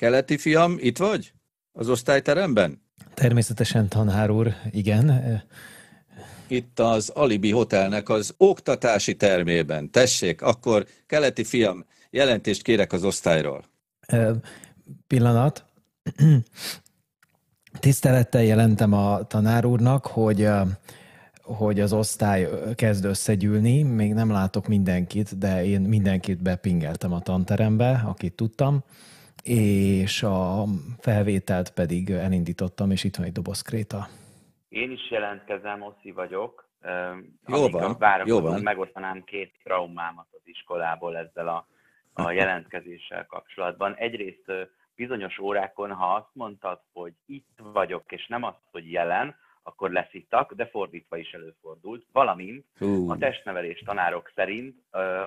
Keleti fiam, itt vagy? Az osztályteremben? Természetesen, tanár úr, igen. Itt az Alibi Hotelnek az oktatási termében. Tessék, akkor keleti fiam, jelentést kérek az osztályról. Pillanat. Tisztelettel jelentem a tanár úrnak, hogy hogy az osztály kezd összegyűlni, még nem látok mindenkit, de én mindenkit bepingeltem a tanterembe, akit tudtam, és a felvételt pedig elindítottam, és itt van egy doboz kréta. Én is jelentkezem, Oszi vagyok. Jó van, jó van. Megosztanám két traumámat az iskolából ezzel a, a jelentkezéssel kapcsolatban. Egyrészt bizonyos órákon, ha azt mondtad, hogy itt vagyok, és nem azt, hogy jelen, akkor leszittak, de fordítva is előfordult. Valamint a testnevelés tanárok szerint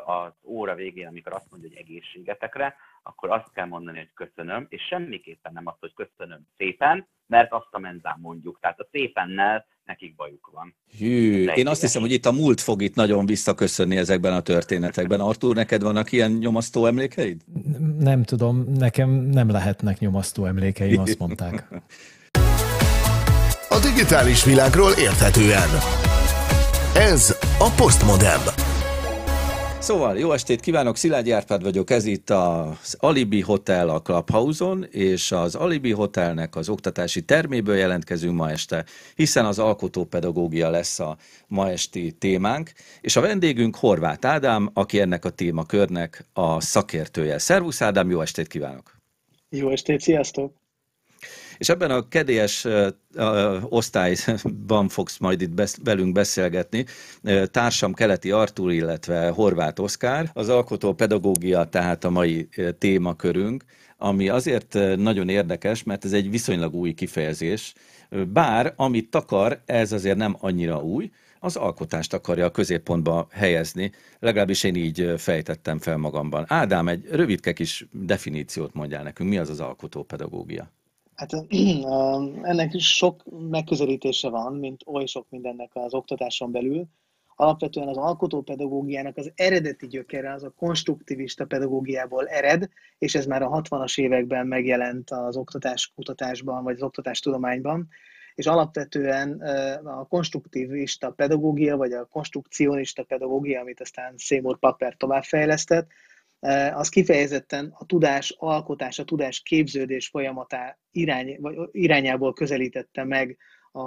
az óra végén, amikor azt mondja, hogy egészségetekre, akkor azt kell mondani, hogy köszönöm, és semmiképpen nem azt, hogy köszönöm szépen, mert azt a menzán mondjuk. Tehát a szépennel nekik bajuk van. Hű, én azt hiszem, hogy itt a múlt fog itt nagyon visszaköszönni ezekben a történetekben. Artur, neked vannak ilyen nyomasztó emlékeid? Nem tudom, nekem nem lehetnek nyomasztó emlékeim, azt mondták. A digitális világról érthetően. Ez a Postmodem. Szóval jó estét kívánok, Szilágyi Árpád vagyok, ez itt az Alibi Hotel a Clubhouse-on, és az Alibi Hotelnek az oktatási terméből jelentkezünk ma este, hiszen az alkotópedagógia lesz a ma esti témánk, és a vendégünk Horváth Ádám, aki ennek a témakörnek a szakértője. Szervusz Ádám, jó estét kívánok! Jó estét, sziasztok! És ebben a kedélyes osztályban fogsz majd itt velünk beszélgetni. Társam Keleti Artur, illetve Horváth Oszkár. Az alkotó pedagógia tehát a mai témakörünk, ami azért nagyon érdekes, mert ez egy viszonylag új kifejezés. Bár amit takar, ez azért nem annyira új, az alkotást akarja a középpontba helyezni, legalábbis én így fejtettem fel magamban. Ádám, egy rövidke kis definíciót mondjál nekünk, mi az az alkotópedagógia? Hát ennek sok megközelítése van, mint oly sok mindennek az oktatáson belül. Alapvetően az alkotópedagógiának az eredeti gyökere az a konstruktivista pedagógiából ered, és ez már a 60-as években megjelent az oktatás kutatásban, vagy az oktatástudományban, és alapvetően a konstruktivista pedagógia, vagy a konstrukcionista pedagógia, amit aztán Seymour Papert továbbfejlesztett, az kifejezetten a tudás alkotás, a tudás képződés folyamatá irány, irányából közelítette meg a,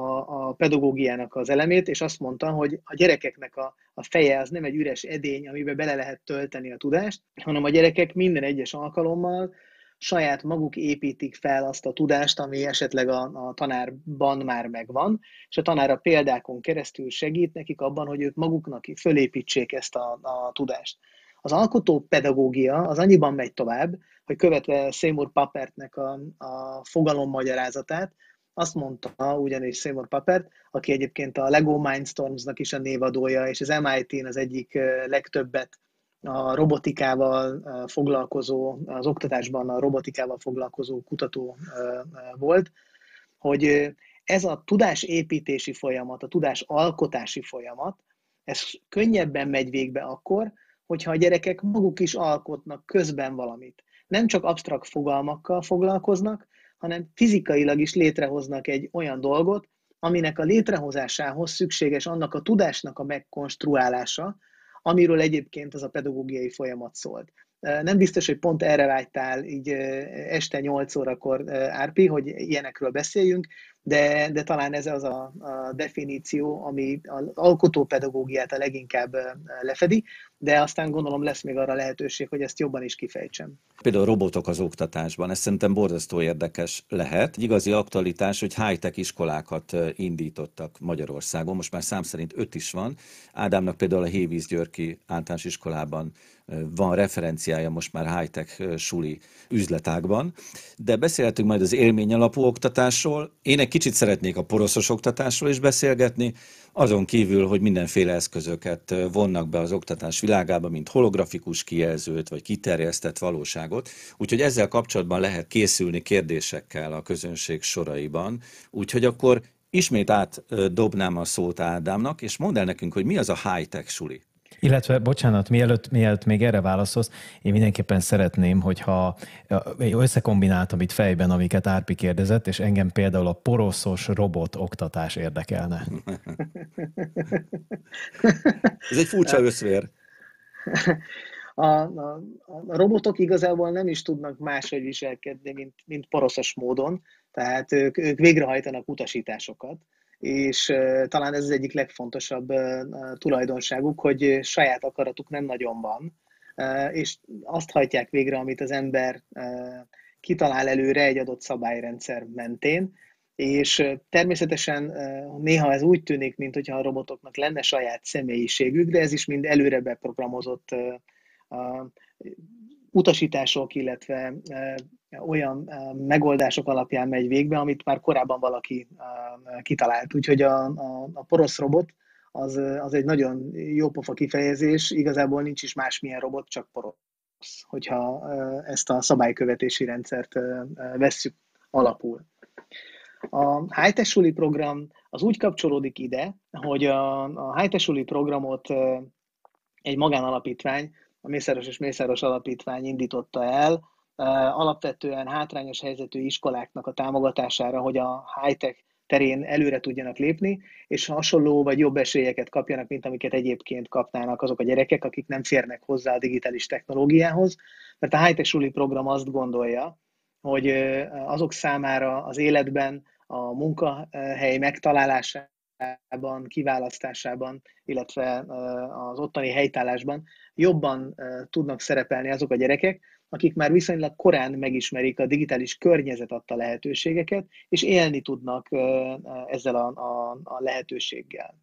a pedagógiának az elemét, és azt mondta, hogy a gyerekeknek a, a feje az nem egy üres edény, amiben bele lehet tölteni a tudást, hanem a gyerekek minden egyes alkalommal saját maguk építik fel azt a tudást, ami esetleg a, a tanárban már megvan, és a tanár a példákon keresztül segít nekik abban, hogy ők maguknak fölépítsék ezt a, a tudást. Az alkotó pedagógia az annyiban megy tovább, hogy követve Seymour Papertnek a, a fogalommagyarázatát, azt mondta ugyanis Seymour Papert, aki egyébként a Lego Mindstormsnak is a névadója, és az MIT-n az egyik legtöbbet a robotikával foglalkozó, az oktatásban a robotikával foglalkozó kutató volt, hogy ez a tudásépítési folyamat, a tudás alkotási folyamat, ez könnyebben megy végbe akkor, hogyha a gyerekek maguk is alkotnak közben valamit. Nem csak absztrakt fogalmakkal foglalkoznak, hanem fizikailag is létrehoznak egy olyan dolgot, aminek a létrehozásához szükséges annak a tudásnak a megkonstruálása, amiről egyébként az a pedagógiai folyamat szólt. Nem biztos, hogy pont erre vágytál így este 8 órakor, Árpi, hogy ilyenekről beszéljünk, de, de talán ez az a, a definíció, ami az alkotópedagógiát a leginkább lefedi, de aztán gondolom lesz még arra lehetőség, hogy ezt jobban is kifejtsem. Például robotok az oktatásban, ez szerintem borzasztó érdekes lehet. Egy igazi aktualitás, hogy high-tech iskolákat indítottak Magyarországon, most már szám szerint öt is van. Ádámnak például a Hévíz Györki általános iskolában van referenciája most már high-tech suli üzletágban, de beszélhetünk majd az élmény alapú oktatásról. Én egy kicsit szeretnék a poroszos oktatásról is beszélgetni, azon kívül, hogy mindenféle eszközöket vonnak be az oktatás világába, mint holografikus kijelzőt, vagy kiterjesztett valóságot. Úgyhogy ezzel kapcsolatban lehet készülni kérdésekkel a közönség soraiban. Úgyhogy akkor ismét átdobnám a szót Ádámnak, és mondd el nekünk, hogy mi az a high-tech suli? Illetve, bocsánat, mielőtt, mielőtt még erre válaszolsz, én mindenképpen szeretném, hogyha összekombináltam itt fejben, amiket Árpi kérdezett, és engem például a poroszos robot oktatás érdekelne. Ez egy furcsa összvér. A, a, a robotok igazából nem is tudnak máshogy viselkedni, mint, mint poroszos módon, tehát ők, ők végrehajtanak utasításokat, és talán ez az egyik legfontosabb tulajdonságuk, hogy saját akaratuk nem nagyon van, és azt hajtják végre, amit az ember kitalál előre egy adott szabályrendszer mentén, és természetesen néha ez úgy tűnik, mintha a robotoknak lenne saját személyiségük, de ez is mind előre beprogramozott utasítások, illetve olyan megoldások alapján megy végbe, amit már korábban valaki kitalált. Úgyhogy a, a, a porosz robot az, az egy nagyon jó pofa kifejezés, igazából nincs is másmilyen robot, csak porosz, hogyha ezt a szabálykövetési rendszert vesszük alapul. A high program az úgy kapcsolódik ide, hogy a, a high programot egy magánalapítvány a Mészáros és Mészáros Alapítvány indította el, alapvetően hátrányos helyzetű iskoláknak a támogatására, hogy a high-tech terén előre tudjanak lépni, és hasonló vagy jobb esélyeket kapjanak, mint amiket egyébként kapnának azok a gyerekek, akik nem férnek hozzá a digitális technológiához. Mert a Hightech Suli program azt gondolja, hogy azok számára az életben a munkahely megtalálásában, kiválasztásában, illetve az ottani helytállásban jobban tudnak szerepelni azok a gyerekek, akik már viszonylag korán megismerik a digitális környezet adta lehetőségeket, és élni tudnak ezzel a, a, a lehetőséggel.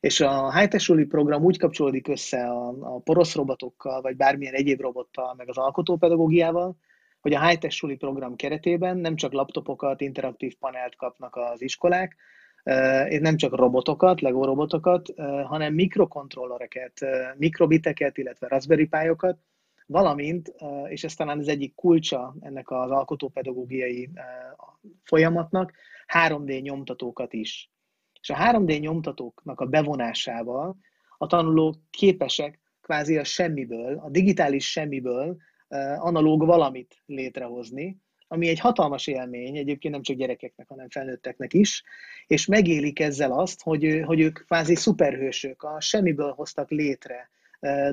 És a high program úgy kapcsolódik össze a, a porosz robotokkal, vagy bármilyen egyéb robottal, meg az alkotópedagógiával, hogy a high program keretében nem csak laptopokat, interaktív panelt kapnak az iskolák, és nem csak robotokat, Lego robotokat, hanem mikrokontrollereket, mikrobiteket, illetve Raspberry Pi-okat, valamint, és ez talán az egyik kulcsa ennek az alkotópedagógiai folyamatnak, 3D nyomtatókat is. És a 3D nyomtatóknak a bevonásával a tanulók képesek kvázi a semmiből, a digitális semmiből analóg valamit létrehozni, ami egy hatalmas élmény, egyébként nem csak gyerekeknek, hanem felnőtteknek is, és megélik ezzel azt, hogy, hogy ők kvázi szuperhősök, a semmiből hoztak létre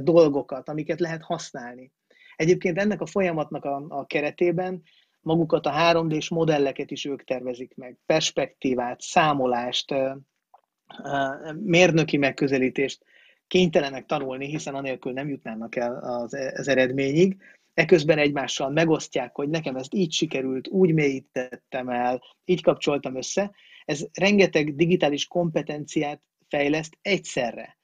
dolgokat, amiket lehet használni. Egyébként ennek a folyamatnak a, a keretében magukat a 3D-s modelleket is ők tervezik meg, perspektívát, számolást, mérnöki megközelítést kénytelenek tanulni, hiszen anélkül nem jutnának el az, az eredményig. Eközben egymással megosztják, hogy nekem ezt így sikerült, úgy mélyítettem el, így kapcsoltam össze. Ez rengeteg digitális kompetenciát fejleszt egyszerre.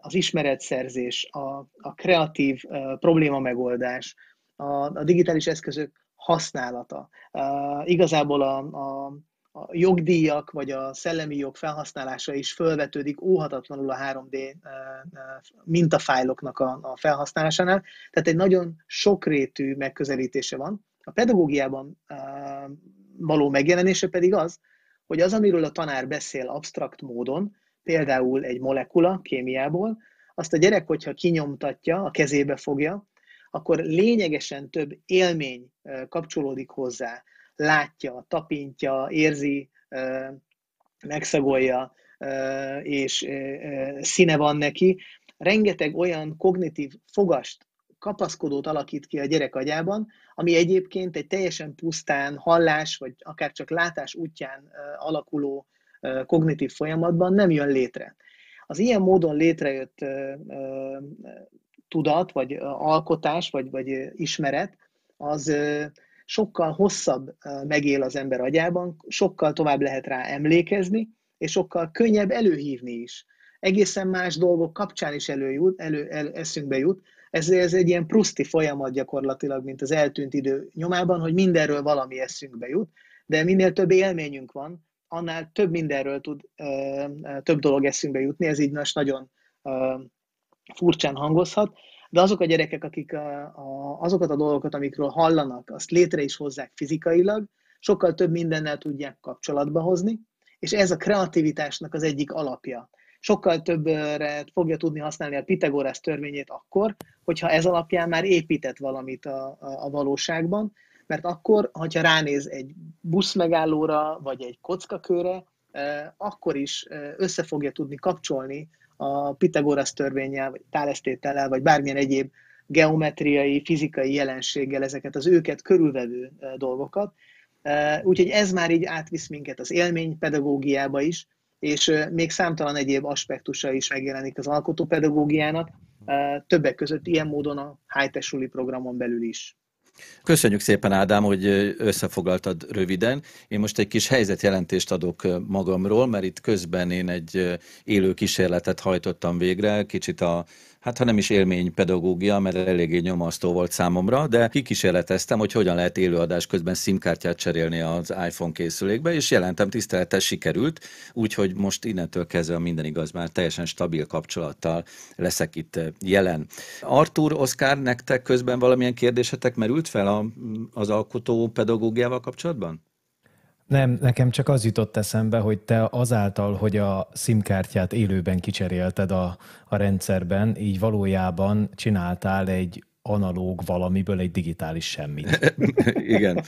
Az ismeretszerzés, a, a kreatív probléma megoldás, a, a digitális eszközök használata. Igazából a, a, a jogdíjak vagy a szellemi jog felhasználása is felvetődik óhatatlanul a 3D mintafájloknak a, a felhasználásánál. Tehát egy nagyon sokrétű megközelítése van. A pedagógiában való megjelenése pedig az, hogy az, amiről a tanár beszél absztrakt módon, például egy molekula kémiából, azt a gyerek, hogyha kinyomtatja, a kezébe fogja, akkor lényegesen több élmény kapcsolódik hozzá látja, tapintja, érzi, megszagolja, és színe van neki. Rengeteg olyan kognitív fogast, kapaszkodót alakít ki a gyerek agyában, ami egyébként egy teljesen pusztán hallás, vagy akár csak látás útján alakuló kognitív folyamatban nem jön létre. Az ilyen módon létrejött tudat, vagy alkotás, vagy, vagy ismeret, az sokkal hosszabb megél az ember agyában, sokkal tovább lehet rá emlékezni, és sokkal könnyebb előhívni is. Egészen más dolgok kapcsán is előjut, elő, el, eszünkbe jut. Ez, ez egy ilyen pruszti folyamat gyakorlatilag, mint az eltűnt idő nyomában, hogy mindenről valami eszünkbe jut, de minél több élményünk van, annál több mindenről tud több dolog eszünkbe jutni, ez így most nagyon furcsán hangozhat, de azok a gyerekek, akik azokat a dolgokat, amikről hallanak, azt létre is hozzák fizikailag, sokkal több mindennel tudják kapcsolatba hozni, és ez a kreativitásnak az egyik alapja. sokkal többre fogja tudni használni a Pitagoras törvényét akkor, hogyha ez alapján már épített valamit a, a, a valóságban, mert akkor, hogyha ránéz egy buszmegállóra, vagy egy kockakőre, akkor is össze fogja tudni kapcsolni a Pitagoras törvényel, vagy tálesztétellel, vagy bármilyen egyéb geometriai, fizikai jelenséggel ezeket az őket körülvevő dolgokat. Úgyhogy ez már így átvisz minket az élmény pedagógiába is, és még számtalan egyéb aspektusa is megjelenik az alkotópedagógiának, többek között ilyen módon a high programon belül is. Köszönjük szépen, Ádám, hogy összefoglaltad röviden. Én most egy kis helyzetjelentést adok magamról, mert itt közben én egy élő kísérletet hajtottam végre, kicsit a hát ha nem is élménypedagógia, mert eléggé nyomasztó volt számomra, de kikísérleteztem, hogy hogyan lehet élőadás közben SIM-kártyát cserélni az iPhone készülékbe, és jelentem tisztelettel sikerült, úgyhogy most innentől kezdve minden igaz, már teljesen stabil kapcsolattal leszek itt jelen. Artur, Oszkár, nektek közben valamilyen kérdésetek merült fel a, az alkotó pedagógiával kapcsolatban? Nem, nekem csak az jutott eszembe, hogy te azáltal, hogy a SIM-kártyát élőben kicserélted a, a rendszerben, így valójában csináltál egy analóg valamiből egy digitális semmit. Igen.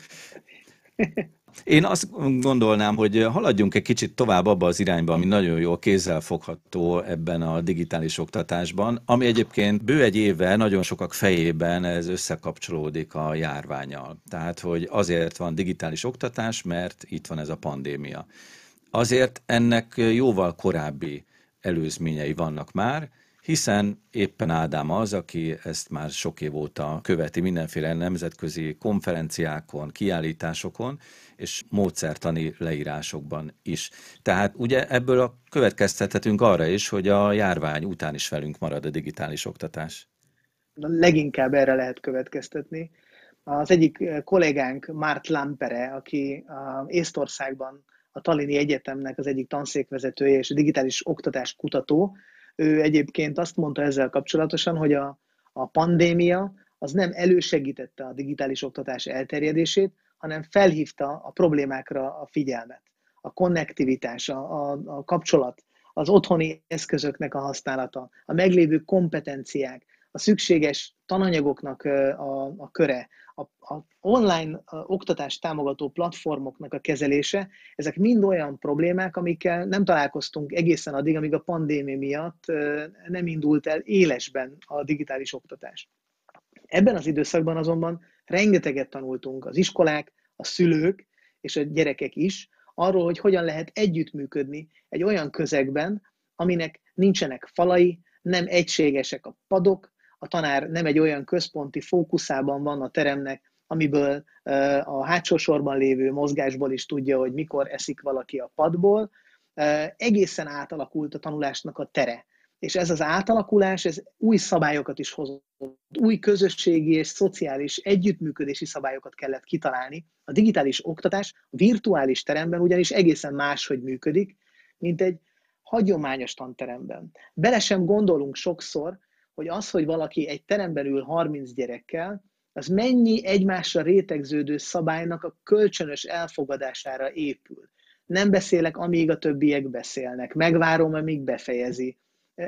Én azt gondolnám, hogy haladjunk egy kicsit tovább abba az irányba, ami nagyon jól kézzelfogható ebben a digitális oktatásban, ami egyébként bő egy éve nagyon sokak fejében ez összekapcsolódik a járványal. Tehát, hogy azért van digitális oktatás, mert itt van ez a pandémia. Azért ennek jóval korábbi előzményei vannak már, hiszen éppen Ádám az, aki ezt már sok év óta követi mindenféle nemzetközi konferenciákon, kiállításokon, és módszertani leírásokban is. Tehát ugye ebből a következtethetünk arra is, hogy a járvány után is velünk marad a digitális oktatás. Leginkább erre lehet következtetni. Az egyik kollégánk, Mart Lampere, aki Észtországban a Tallini Egyetemnek az egyik tanszékvezetője és a digitális oktatás kutató, ő egyébként azt mondta ezzel kapcsolatosan, hogy a, a pandémia az nem elősegítette a digitális oktatás elterjedését, hanem felhívta a problémákra a figyelmet. A konnektivitás, a, a, a kapcsolat, az otthoni eszközöknek a használata, a meglévő kompetenciák, a szükséges tananyagoknak a, a köre, a, a online a oktatást támogató platformoknak a kezelése, ezek mind olyan problémák, amikkel nem találkoztunk egészen addig, amíg a pandémia miatt nem indult el élesben a digitális oktatás. Ebben az időszakban azonban rengeteget tanultunk az iskolák, a szülők és a gyerekek is arról, hogy hogyan lehet együttműködni egy olyan közegben, aminek nincsenek falai, nem egységesek a padok, a tanár nem egy olyan központi fókuszában van a teremnek, amiből a hátsó sorban lévő mozgásból is tudja, hogy mikor eszik valaki a padból. Egészen átalakult a tanulásnak a tere. És ez az átalakulás, ez új szabályokat is hozott, új közösségi és szociális együttműködési szabályokat kellett kitalálni. A digitális oktatás a virtuális teremben ugyanis egészen máshogy működik, mint egy hagyományos tanteremben. Bele sem gondolunk sokszor, hogy az, hogy valaki egy teremben ül 30 gyerekkel, az mennyi egymásra rétegződő szabálynak a kölcsönös elfogadására épül. Nem beszélek, amíg a többiek beszélnek. Megvárom, amíg befejezi.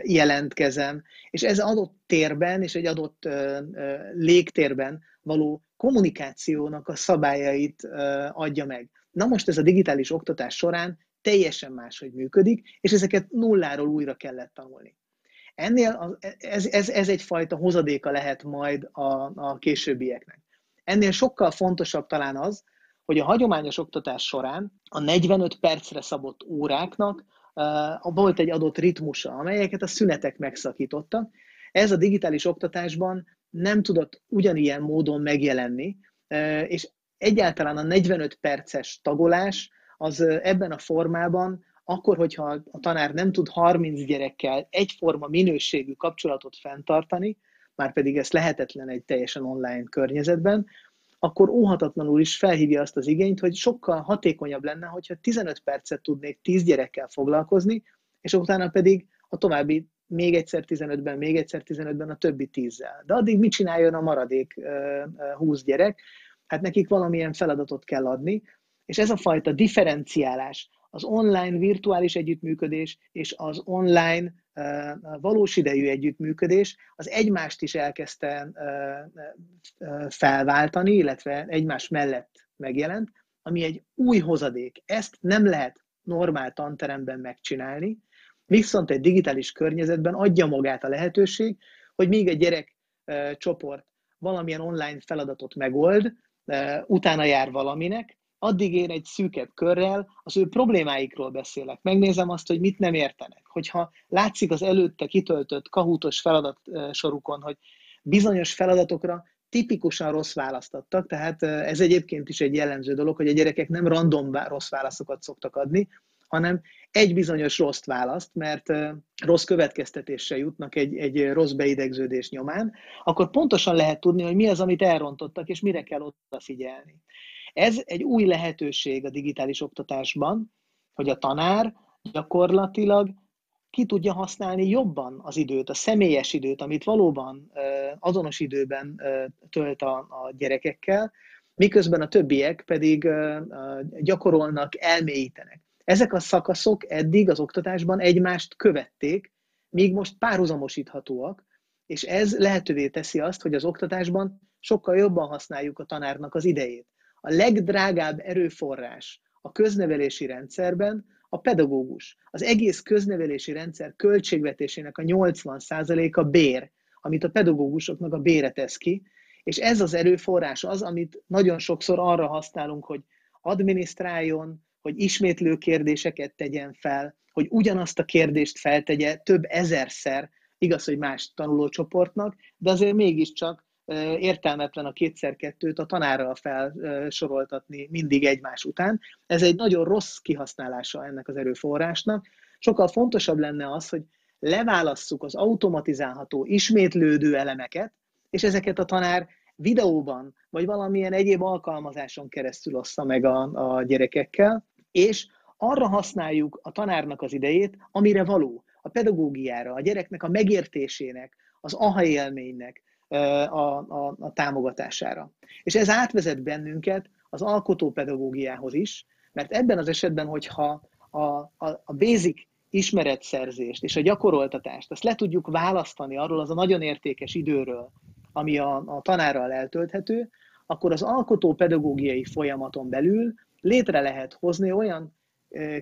Jelentkezem. És ez adott térben és egy adott légtérben való kommunikációnak a szabályait adja meg. Na most ez a digitális oktatás során teljesen máshogy működik, és ezeket nulláról újra kellett tanulni. Ennél ez, ez, ez egyfajta hozadéka lehet majd a, a későbbieknek. Ennél sokkal fontosabb talán az, hogy a hagyományos oktatás során a 45 percre szabott óráknak uh, volt egy adott ritmusa, amelyeket a szünetek megszakítottak. Ez a digitális oktatásban nem tudott ugyanilyen módon megjelenni, uh, és egyáltalán a 45 perces tagolás az ebben a formában akkor, hogyha a tanár nem tud 30 gyerekkel egyforma minőségű kapcsolatot fenntartani, már pedig ez lehetetlen egy teljesen online környezetben, akkor óhatatlanul is felhívja azt az igényt, hogy sokkal hatékonyabb lenne, hogyha 15 percet tudnék 10 gyerekkel foglalkozni, és utána pedig a további még egyszer 15-ben, még egyszer 15-ben a többi 10-zel. De addig mit csináljon a maradék 20 gyerek? Hát nekik valamilyen feladatot kell adni, és ez a fajta differenciálás, az online virtuális együttműködés és az online valós idejű együttműködés az egymást is elkezdte felváltani, illetve egymás mellett megjelent, ami egy új hozadék. Ezt nem lehet normál tanteremben megcsinálni, viszont egy digitális környezetben adja magát a lehetőség, hogy még egy gyerek csoport valamilyen online feladatot megold, utána jár valaminek, addig én egy szűkebb körrel az ő problémáikról beszélek. Megnézem azt, hogy mit nem értenek. Hogyha látszik az előtte kitöltött kahútos feladatsorukon, hogy bizonyos feladatokra tipikusan rossz választottak, tehát ez egyébként is egy jellemző dolog, hogy a gyerekek nem random rossz válaszokat szoktak adni, hanem egy bizonyos rossz választ, mert rossz következtetéssel jutnak egy, egy rossz beidegződés nyomán, akkor pontosan lehet tudni, hogy mi az, amit elrontottak, és mire kell odafigyelni. Ez egy új lehetőség a digitális oktatásban, hogy a tanár gyakorlatilag ki tudja használni jobban az időt, a személyes időt, amit valóban azonos időben tölt a, a gyerekekkel, miközben a többiek pedig gyakorolnak, elmélyítenek. Ezek a szakaszok eddig az oktatásban egymást követték, míg most párhuzamosíthatóak, és ez lehetővé teszi azt, hogy az oktatásban sokkal jobban használjuk a tanárnak az idejét. A legdrágább erőforrás a köznevelési rendszerben a pedagógus. Az egész köznevelési rendszer költségvetésének a 80%-a bér, amit a pedagógusoknak a bére tesz ki, és ez az erőforrás az, amit nagyon sokszor arra használunk, hogy adminisztráljon, hogy ismétlő kérdéseket tegyen fel, hogy ugyanazt a kérdést feltegye több ezerszer, igaz, hogy más tanulócsoportnak, de azért mégiscsak értelmetlen a kétszer-kettőt a tanárral felsoroltatni mindig egymás után. Ez egy nagyon rossz kihasználása ennek az erőforrásnak. Sokkal fontosabb lenne az, hogy leválasszuk az automatizálható, ismétlődő elemeket, és ezeket a tanár videóban, vagy valamilyen egyéb alkalmazáson keresztül ossza meg a, a gyerekekkel, és arra használjuk a tanárnak az idejét, amire való, a pedagógiára, a gyereknek a megértésének, az aha élménynek, a, a, a támogatására. És ez átvezet bennünket az alkotópedagógiához is, mert ebben az esetben, hogyha a, a, a basic ismeretszerzést és a gyakoroltatást, azt le tudjuk választani arról az a nagyon értékes időről, ami a, a tanárral eltölthető, akkor az alkotópedagógiai folyamaton belül létre lehet hozni olyan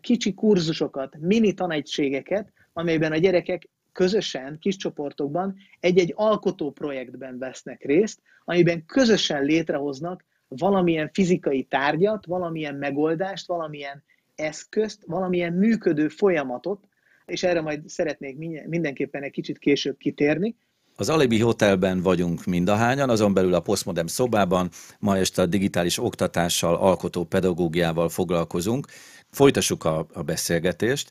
kicsi kurzusokat, mini tanegységeket, amelyben a gyerekek közösen, kis csoportokban egy-egy alkotó projektben vesznek részt, amiben közösen létrehoznak valamilyen fizikai tárgyat, valamilyen megoldást, valamilyen eszközt, valamilyen működő folyamatot, és erre majd szeretnék mindenképpen egy kicsit később kitérni, az Alibi Hotelben vagyunk mindahányan, azon belül a Postmodern szobában. Ma este a digitális oktatással, alkotó pedagógiával foglalkozunk. Folytassuk a, a beszélgetést,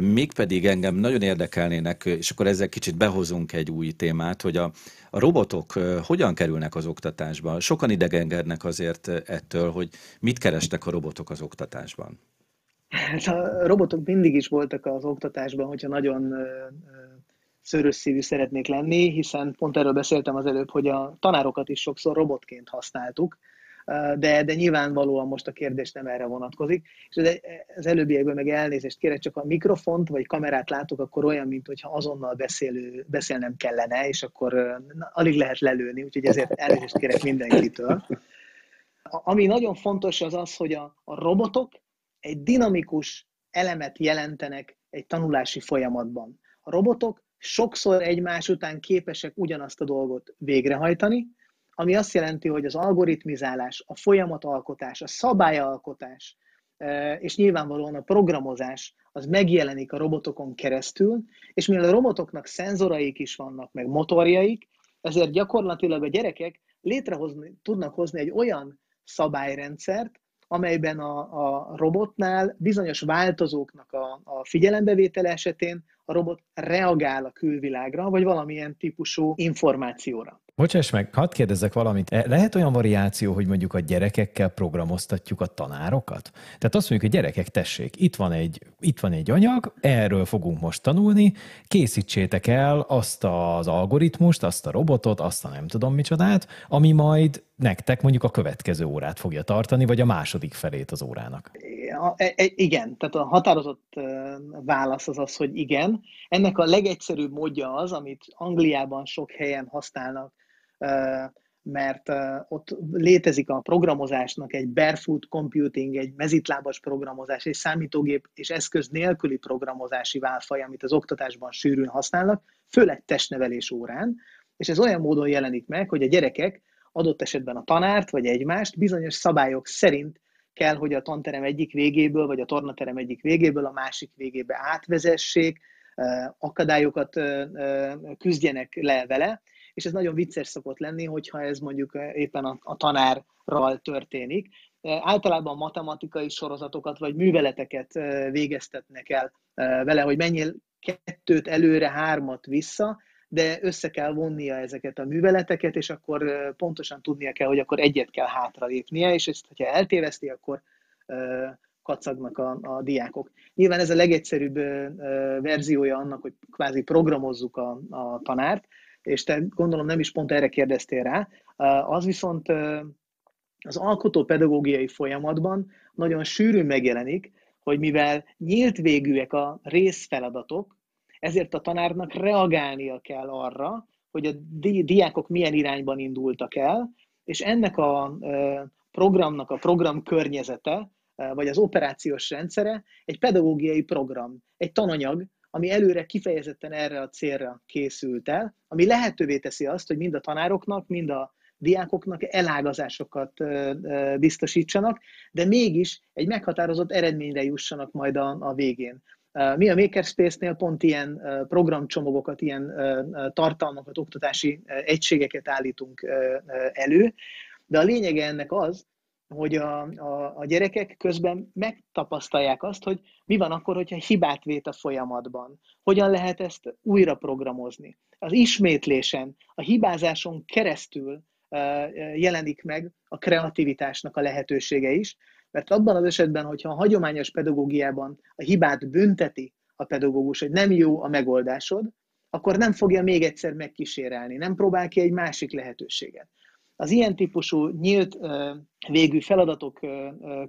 mégpedig engem nagyon érdekelnének, és akkor ezzel kicsit behozunk egy új témát, hogy a, a robotok hogyan kerülnek az oktatásba. Sokan idegenkednek azért ettől, hogy mit kerestek a robotok az oktatásban. Hát a robotok mindig is voltak az oktatásban, hogyha nagyon szörös szívű szeretnék lenni, hiszen pont erről beszéltem az előbb, hogy a tanárokat is sokszor robotként használtuk, de, de nyilvánvalóan most a kérdés nem erre vonatkozik. És az előbbiekben meg elnézést kérek, csak a mikrofont vagy kamerát látok, akkor olyan, mint hogyha azonnal beszélő, beszélnem kellene, és akkor na, alig lehet lelőni, úgyhogy ezért elnézést kérek mindenkitől. Ami nagyon fontos az az, hogy a, a robotok egy dinamikus elemet jelentenek egy tanulási folyamatban. A robotok sokszor egymás után képesek ugyanazt a dolgot végrehajtani, ami azt jelenti, hogy az algoritmizálás, a folyamatalkotás, a szabályalkotás, és nyilvánvalóan a programozás az megjelenik a robotokon keresztül, és mivel a robotoknak szenzoraik is vannak, meg motorjaik, ezért gyakorlatilag a gyerekek létrehozni, tudnak hozni egy olyan szabályrendszert, amelyben a, a robotnál bizonyos változóknak a, a figyelembevétele esetén a robot reagál a külvilágra, vagy valamilyen típusú információra. Bocsáss meg, hadd kérdezzek valamit. E, lehet olyan variáció, hogy mondjuk a gyerekekkel programoztatjuk a tanárokat? Tehát azt mondjuk, hogy gyerekek, tessék, itt van egy, itt van egy anyag, erről fogunk most tanulni, készítsétek el azt az algoritmust, azt a robotot, azt a nem tudom micsodát, ami majd nektek mondjuk a következő órát fogja tartani, vagy a második felét az órának. E, e, igen, tehát a határozott válasz az az, hogy igen. Ennek a legegyszerűbb módja az, amit Angliában sok helyen használnak, mert ott létezik a programozásnak egy barefoot computing, egy mezitlábas programozás, egy számítógép és eszköz nélküli programozási válfaj, amit az oktatásban sűrűn használnak, főleg testnevelés órán, és ez olyan módon jelenik meg, hogy a gyerekek adott esetben a tanárt vagy egymást bizonyos szabályok szerint kell, hogy a tanterem egyik végéből, vagy a tornaterem egyik végéből a másik végébe átvezessék, akadályokat küzdjenek le vele, és ez nagyon vicces szokott lenni, hogyha ez mondjuk éppen a, a tanárral történik. Általában matematikai sorozatokat vagy műveleteket végeztetnek el vele, hogy menjél kettőt előre, hármat vissza, de össze kell vonnia ezeket a műveleteket, és akkor pontosan tudnia kell, hogy akkor egyet kell hátralépnie, és ezt, hogyha eltéveszti, akkor kacagnak a, a diákok. Nyilván ez a legegyszerűbb verziója annak, hogy kvázi programozzuk a, a tanárt, és te gondolom nem is pont erre kérdeztél rá. Az viszont az alkotó pedagógiai folyamatban nagyon sűrűn megjelenik, hogy mivel nyílt végűek a részfeladatok, ezért a tanárnak reagálnia kell arra, hogy a di- diákok milyen irányban indultak el, és ennek a programnak a program környezete, vagy az operációs rendszere egy pedagógiai program, egy tananyag, ami előre kifejezetten erre a célra készült el, ami lehetővé teszi azt, hogy mind a tanároknak, mind a diákoknak elágazásokat biztosítsanak, de mégis egy meghatározott eredményre jussanak majd a, a végén. Mi a Makerspace-nél pont ilyen programcsomagokat, ilyen tartalmakat, oktatási egységeket állítunk elő, de a lényege ennek az, hogy a, a, a gyerekek közben megtapasztalják azt, hogy mi van akkor, hogyha hibát vét a folyamatban. Hogyan lehet ezt újra programozni. Az ismétlésen, a hibázáson keresztül jelenik meg a kreativitásnak a lehetősége is, mert abban az esetben, hogyha a hagyományos pedagógiában a hibát bünteti a pedagógus, hogy nem jó a megoldásod, akkor nem fogja még egyszer megkísérelni, nem próbál ki egy másik lehetőséget. Az ilyen típusú nyílt végű feladatok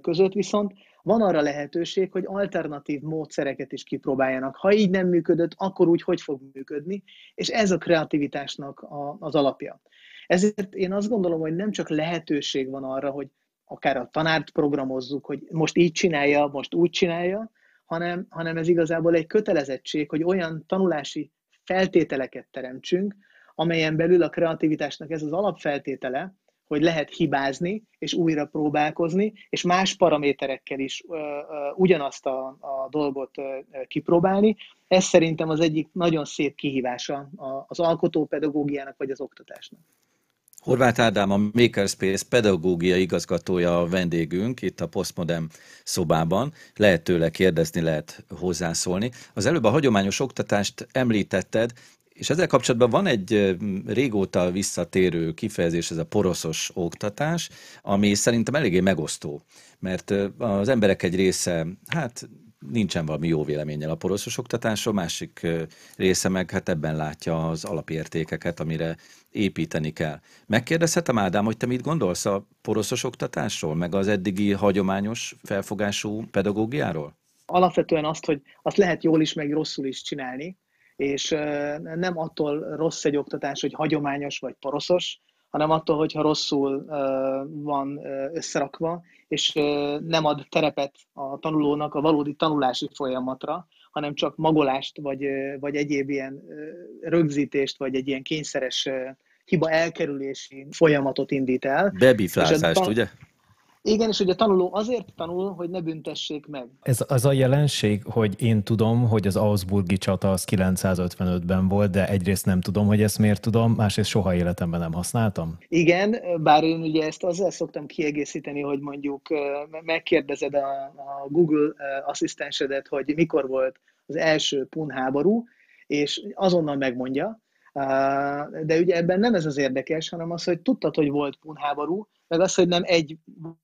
között viszont van arra lehetőség, hogy alternatív módszereket is kipróbáljanak. Ha így nem működött, akkor úgy hogy fog működni, és ez a kreativitásnak az alapja. Ezért én azt gondolom, hogy nem csak lehetőség van arra, hogy akár a tanárt programozzuk, hogy most így csinálja, most úgy csinálja, hanem, hanem ez igazából egy kötelezettség, hogy olyan tanulási feltételeket teremtsünk, amelyen belül a kreativitásnak ez az alapfeltétele, hogy lehet hibázni, és újra próbálkozni, és más paraméterekkel is ö, ö, ugyanazt a, a dolgot ö, kipróbálni. Ez szerintem az egyik nagyon szép kihívása az alkotópedagógiának vagy az oktatásnak. Horváth Ádám, a Makerspace pedagógia igazgatója a vendégünk itt a Postmodern szobában. Lehet tőle kérdezni, lehet hozzászólni. Az előbb a hagyományos oktatást említetted, és ezzel kapcsolatban van egy régóta visszatérő kifejezés, ez a poroszos oktatás, ami szerintem eléggé megosztó, mert az emberek egy része, hát nincsen valami jó véleménnyel a poroszos oktatásról, másik része meg hát ebben látja az alapértékeket, amire építeni kell. Megkérdezhetem, Ádám, hogy te mit gondolsz a poroszos oktatásról, meg az eddigi hagyományos felfogású pedagógiáról? Alapvetően azt, hogy azt lehet jól is, meg rosszul is csinálni, és nem attól rossz egy oktatás, hogy hagyományos vagy poroszos, hanem attól, hogyha rosszul van összerakva, és nem ad terepet a tanulónak a valódi tanulási folyamatra, hanem csak magolást, vagy, vagy egyéb ilyen rögzítést, vagy egy ilyen kényszeres hiba elkerülési folyamatot indít el. Bebiflázást, tan- ugye? Igen, és hogy a tanuló azért tanul, hogy ne büntessék meg. Ez az a jelenség, hogy én tudom, hogy az Augsburgi csata az 955-ben volt, de egyrészt nem tudom, hogy ezt miért tudom, másrészt soha életemben nem használtam. Igen, bár én ugye ezt azzal szoktam kiegészíteni, hogy mondjuk megkérdezed a, a Google asszisztensedet, hogy mikor volt az első pun háború, és azonnal megmondja, de ugye ebben nem ez az érdekes, hanem az, hogy tudtad, hogy volt pun háború, meg az, hogy nem egy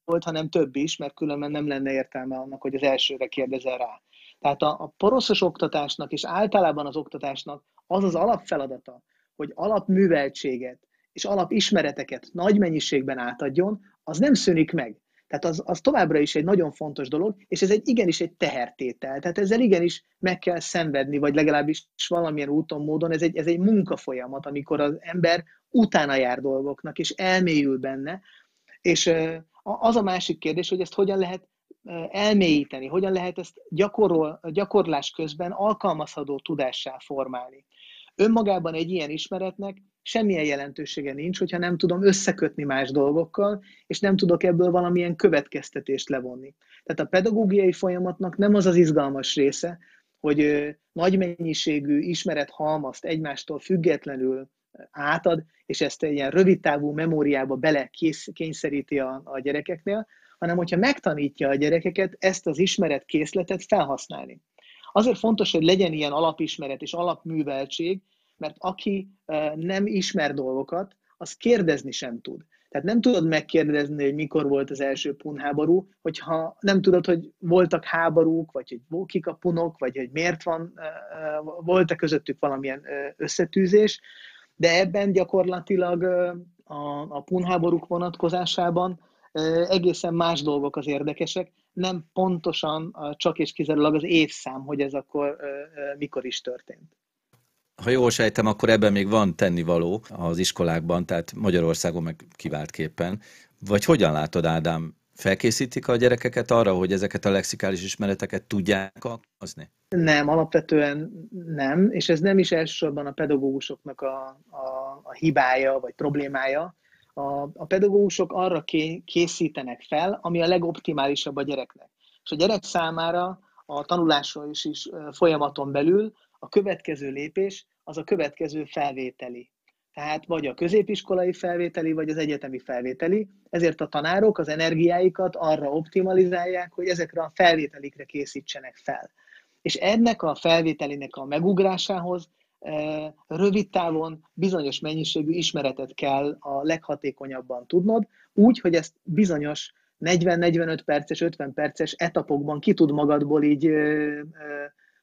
volt, hanem több is, mert különben nem lenne értelme annak, hogy az elsőre kérdezel rá. Tehát a, a poroszos oktatásnak és általában az oktatásnak az az alapfeladata, hogy alapműveltséget és alapismereteket nagy mennyiségben átadjon, az nem szűnik meg. Tehát az, az továbbra is egy nagyon fontos dolog, és ez egy igenis egy tehertétel. Tehát ezzel igenis meg kell szenvedni, vagy legalábbis valamilyen úton, módon. Ez egy, ez egy munkafolyamat, amikor az ember utána jár dolgoknak, és elmélyül benne. És az a másik kérdés, hogy ezt hogyan lehet elmélyíteni, hogyan lehet ezt gyakorol, gyakorlás közben alkalmazható tudássá formálni. Önmagában egy ilyen ismeretnek semmilyen jelentősége nincs, hogyha nem tudom összekötni más dolgokkal, és nem tudok ebből valamilyen következtetést levonni. Tehát a pedagógiai folyamatnak nem az az izgalmas része, hogy nagy mennyiségű ismeret halmazt egymástól függetlenül átad, és ezt egy ilyen rövid távú memóriába bele kényszeríti a, a gyerekeknél, hanem hogyha megtanítja a gyerekeket ezt az ismeretkészletet felhasználni. Azért fontos, hogy legyen ilyen alapismeret és alapműveltség, mert aki nem ismer dolgokat, az kérdezni sem tud. Tehát nem tudod megkérdezni, hogy mikor volt az első punháború, hogyha nem tudod, hogy voltak háborúk, vagy hogy kik a punok, vagy hogy miért van, volt-e közöttük valamilyen összetűzés, de ebben gyakorlatilag a, a punháborúk vonatkozásában egészen más dolgok az érdekesek, nem pontosan csak és kizárólag az évszám, hogy ez akkor mikor is történt. Ha jól sejtem, akkor ebben még van tennivaló az iskolákban, tehát Magyarországon meg kiváltképpen. Vagy hogyan látod, Ádám, felkészítik a gyerekeket arra, hogy ezeket a lexikális ismereteket tudják alkalmazni? Nem, alapvetően nem, és ez nem is elsősorban a pedagógusoknak a, a, a hibája vagy problémája. A, a pedagógusok arra ké, készítenek fel, ami a legoptimálisabb a gyereknek. És a gyerek számára a tanulásról is, is folyamaton belül a következő lépés az a következő felvételi. Tehát vagy a középiskolai felvételi, vagy az egyetemi felvételi. Ezért a tanárok az energiáikat arra optimalizálják, hogy ezekre a felvételikre készítsenek fel. És ennek a felvételinek a megugrásához e, rövid távon bizonyos mennyiségű ismeretet kell a leghatékonyabban tudnod, úgy, hogy ezt bizonyos 40-45 perces, 50 perces etapokban ki tud magadból így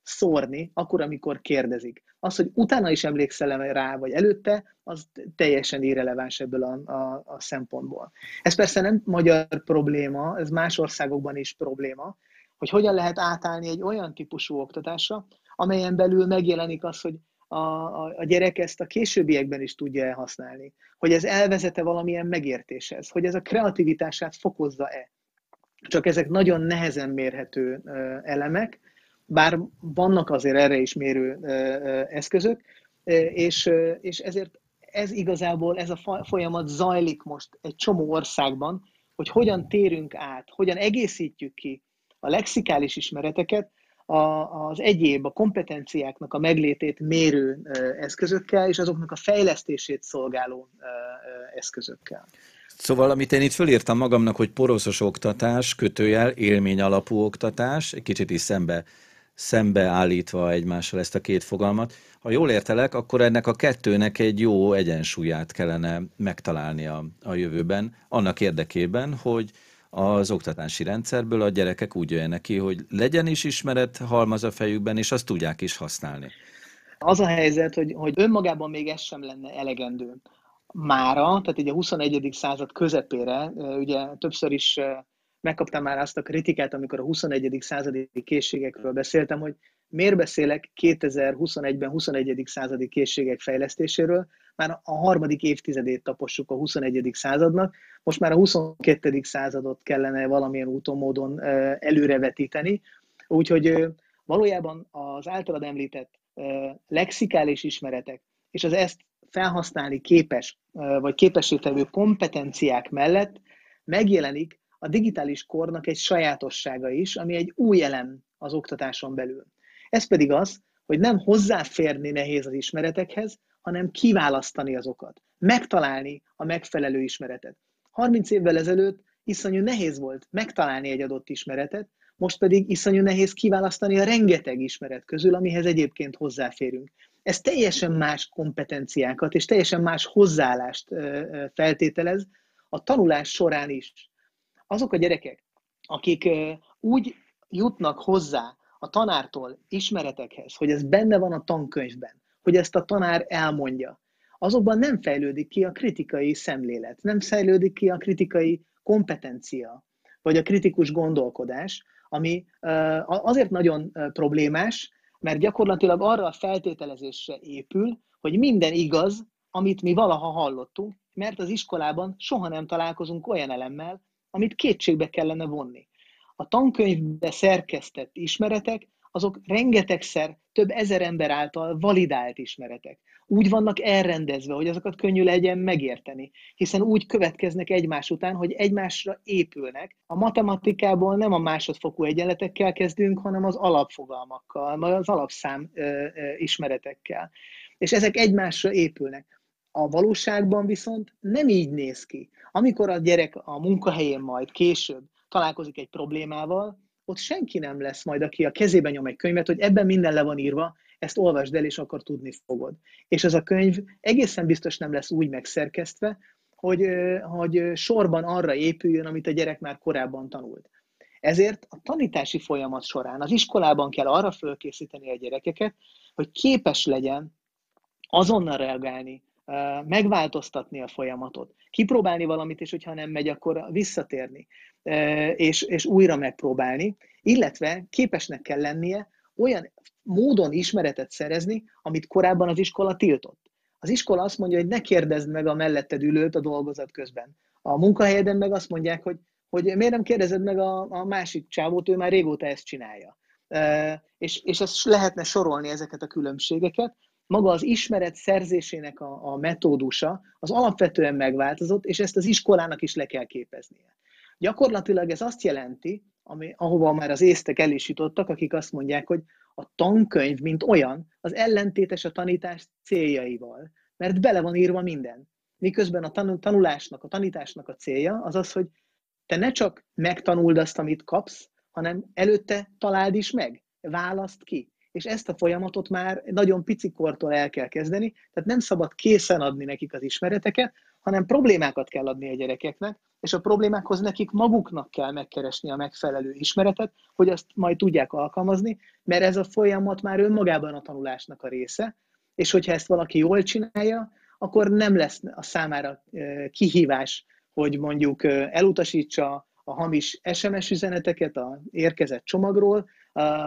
szórni, akkor, amikor kérdezik. Az, hogy utána is emlékszel rá, vagy előtte, az teljesen irreleváns ebből a, a, a szempontból. Ez persze nem magyar probléma, ez más országokban is probléma, hogy hogyan lehet átállni egy olyan típusú oktatásra, amelyen belül megjelenik az, hogy a, a, a gyerek ezt a későbbiekben is tudja használni, hogy ez elvezete valamilyen megértéshez, hogy ez a kreativitását fokozza-e. Csak ezek nagyon nehezen mérhető elemek, bár vannak azért erre is mérő eszközök, és, és ezért ez igazából, ez a folyamat zajlik most egy csomó országban, hogy hogyan térünk át, hogyan egészítjük ki a lexikális ismereteket a, az egyéb, a kompetenciáknak a meglétét mérő eszközökkel, és azoknak a fejlesztését szolgáló eszközökkel. Szóval, amit én itt fölírtam magamnak, hogy poroszos oktatás, kötőjel, élmény alapú oktatás, egy kicsit is szembe szembeállítva egymással ezt a két fogalmat. Ha jól értelek, akkor ennek a kettőnek egy jó egyensúlyát kellene megtalálni a, a jövőben, annak érdekében, hogy az oktatási rendszerből a gyerekek úgy jöjjenek ki, hogy legyen is ismeret halmaz a fejükben, és azt tudják is használni. Az a helyzet, hogy, hogy önmagában még ez sem lenne elegendő. Mára, tehát ugye a 21. század közepére, ugye többször is megkaptam már azt a kritikát, amikor a 21. századi készségekről beszéltem, hogy miért beszélek 2021-ben 21. századi készségek fejlesztéséről, már a harmadik évtizedét tapossuk a 21. századnak, most már a 22. századot kellene valamilyen úton, módon előrevetíteni, úgyhogy valójában az általad említett lexikális ismeretek és az ezt felhasználni képes, vagy képesítevő kompetenciák mellett megjelenik a digitális kornak egy sajátossága is, ami egy új elem az oktatáson belül. Ez pedig az, hogy nem hozzáférni nehéz az ismeretekhez, hanem kiválasztani azokat, megtalálni a megfelelő ismeretet. 30 évvel ezelőtt iszonyú nehéz volt megtalálni egy adott ismeretet, most pedig iszonyú nehéz kiválasztani a rengeteg ismeret közül, amihez egyébként hozzáférünk. Ez teljesen más kompetenciákat és teljesen más hozzáállást feltételez a tanulás során is azok a gyerekek, akik úgy jutnak hozzá a tanártól ismeretekhez, hogy ez benne van a tankönyvben, hogy ezt a tanár elmondja, azokban nem fejlődik ki a kritikai szemlélet, nem fejlődik ki a kritikai kompetencia, vagy a kritikus gondolkodás, ami azért nagyon problémás, mert gyakorlatilag arra a feltételezésre épül, hogy minden igaz, amit mi valaha hallottunk, mert az iskolában soha nem találkozunk olyan elemmel, amit kétségbe kellene vonni. A tankönyvbe szerkesztett ismeretek, azok rengetegszer több ezer ember által validált ismeretek. Úgy vannak elrendezve, hogy azokat könnyű legyen megérteni, hiszen úgy következnek egymás után, hogy egymásra épülnek. A matematikából nem a másodfokú egyenletekkel kezdünk, hanem az alapfogalmakkal, az alapszám ismeretekkel. És ezek egymásra épülnek. A valóságban viszont nem így néz ki. Amikor a gyerek a munkahelyén majd később találkozik egy problémával, ott senki nem lesz majd, aki a kezében nyom egy könyvet, hogy ebben minden le van írva, ezt olvasd el, és akkor tudni fogod. És ez a könyv egészen biztos nem lesz úgy megszerkesztve, hogy, hogy sorban arra épüljön, amit a gyerek már korábban tanult. Ezért a tanítási folyamat során az iskolában kell arra fölkészíteni a gyerekeket, hogy képes legyen azonnal reagálni, megváltoztatni a folyamatot, kipróbálni valamit, és hogyha nem megy, akkor visszatérni, és, és újra megpróbálni, illetve képesnek kell lennie olyan módon ismeretet szerezni, amit korábban az iskola tiltott. Az iskola azt mondja, hogy ne kérdezd meg a melletted ülőt a dolgozat közben. A munkahelyeden meg azt mondják, hogy, hogy miért nem kérdezed meg a, a másik csávót, ő már régóta ezt csinálja. És, és ezt lehetne sorolni ezeket a különbségeket. Maga az ismeret szerzésének a, a metódusa az alapvetően megváltozott, és ezt az iskolának is le kell képeznie. Gyakorlatilag ez azt jelenti, ami, ahova már az észtek el is jutottak, akik azt mondják, hogy a tankönyv, mint olyan, az ellentétes a tanítás céljaival, mert bele van írva minden. Miközben a tanulásnak, a tanításnak a célja az az, hogy te ne csak megtanuld azt, amit kapsz, hanem előtte találd is meg, választ ki. És ezt a folyamatot már nagyon picikortól el kell kezdeni, tehát nem szabad készen adni nekik az ismereteket, hanem problémákat kell adni a gyerekeknek, és a problémákhoz nekik maguknak kell megkeresni a megfelelő ismeretet, hogy azt majd tudják alkalmazni, mert ez a folyamat már önmagában a tanulásnak a része, és hogyha ezt valaki jól csinálja, akkor nem lesz a számára kihívás, hogy mondjuk elutasítsa a hamis SMS üzeneteket a érkezett csomagról,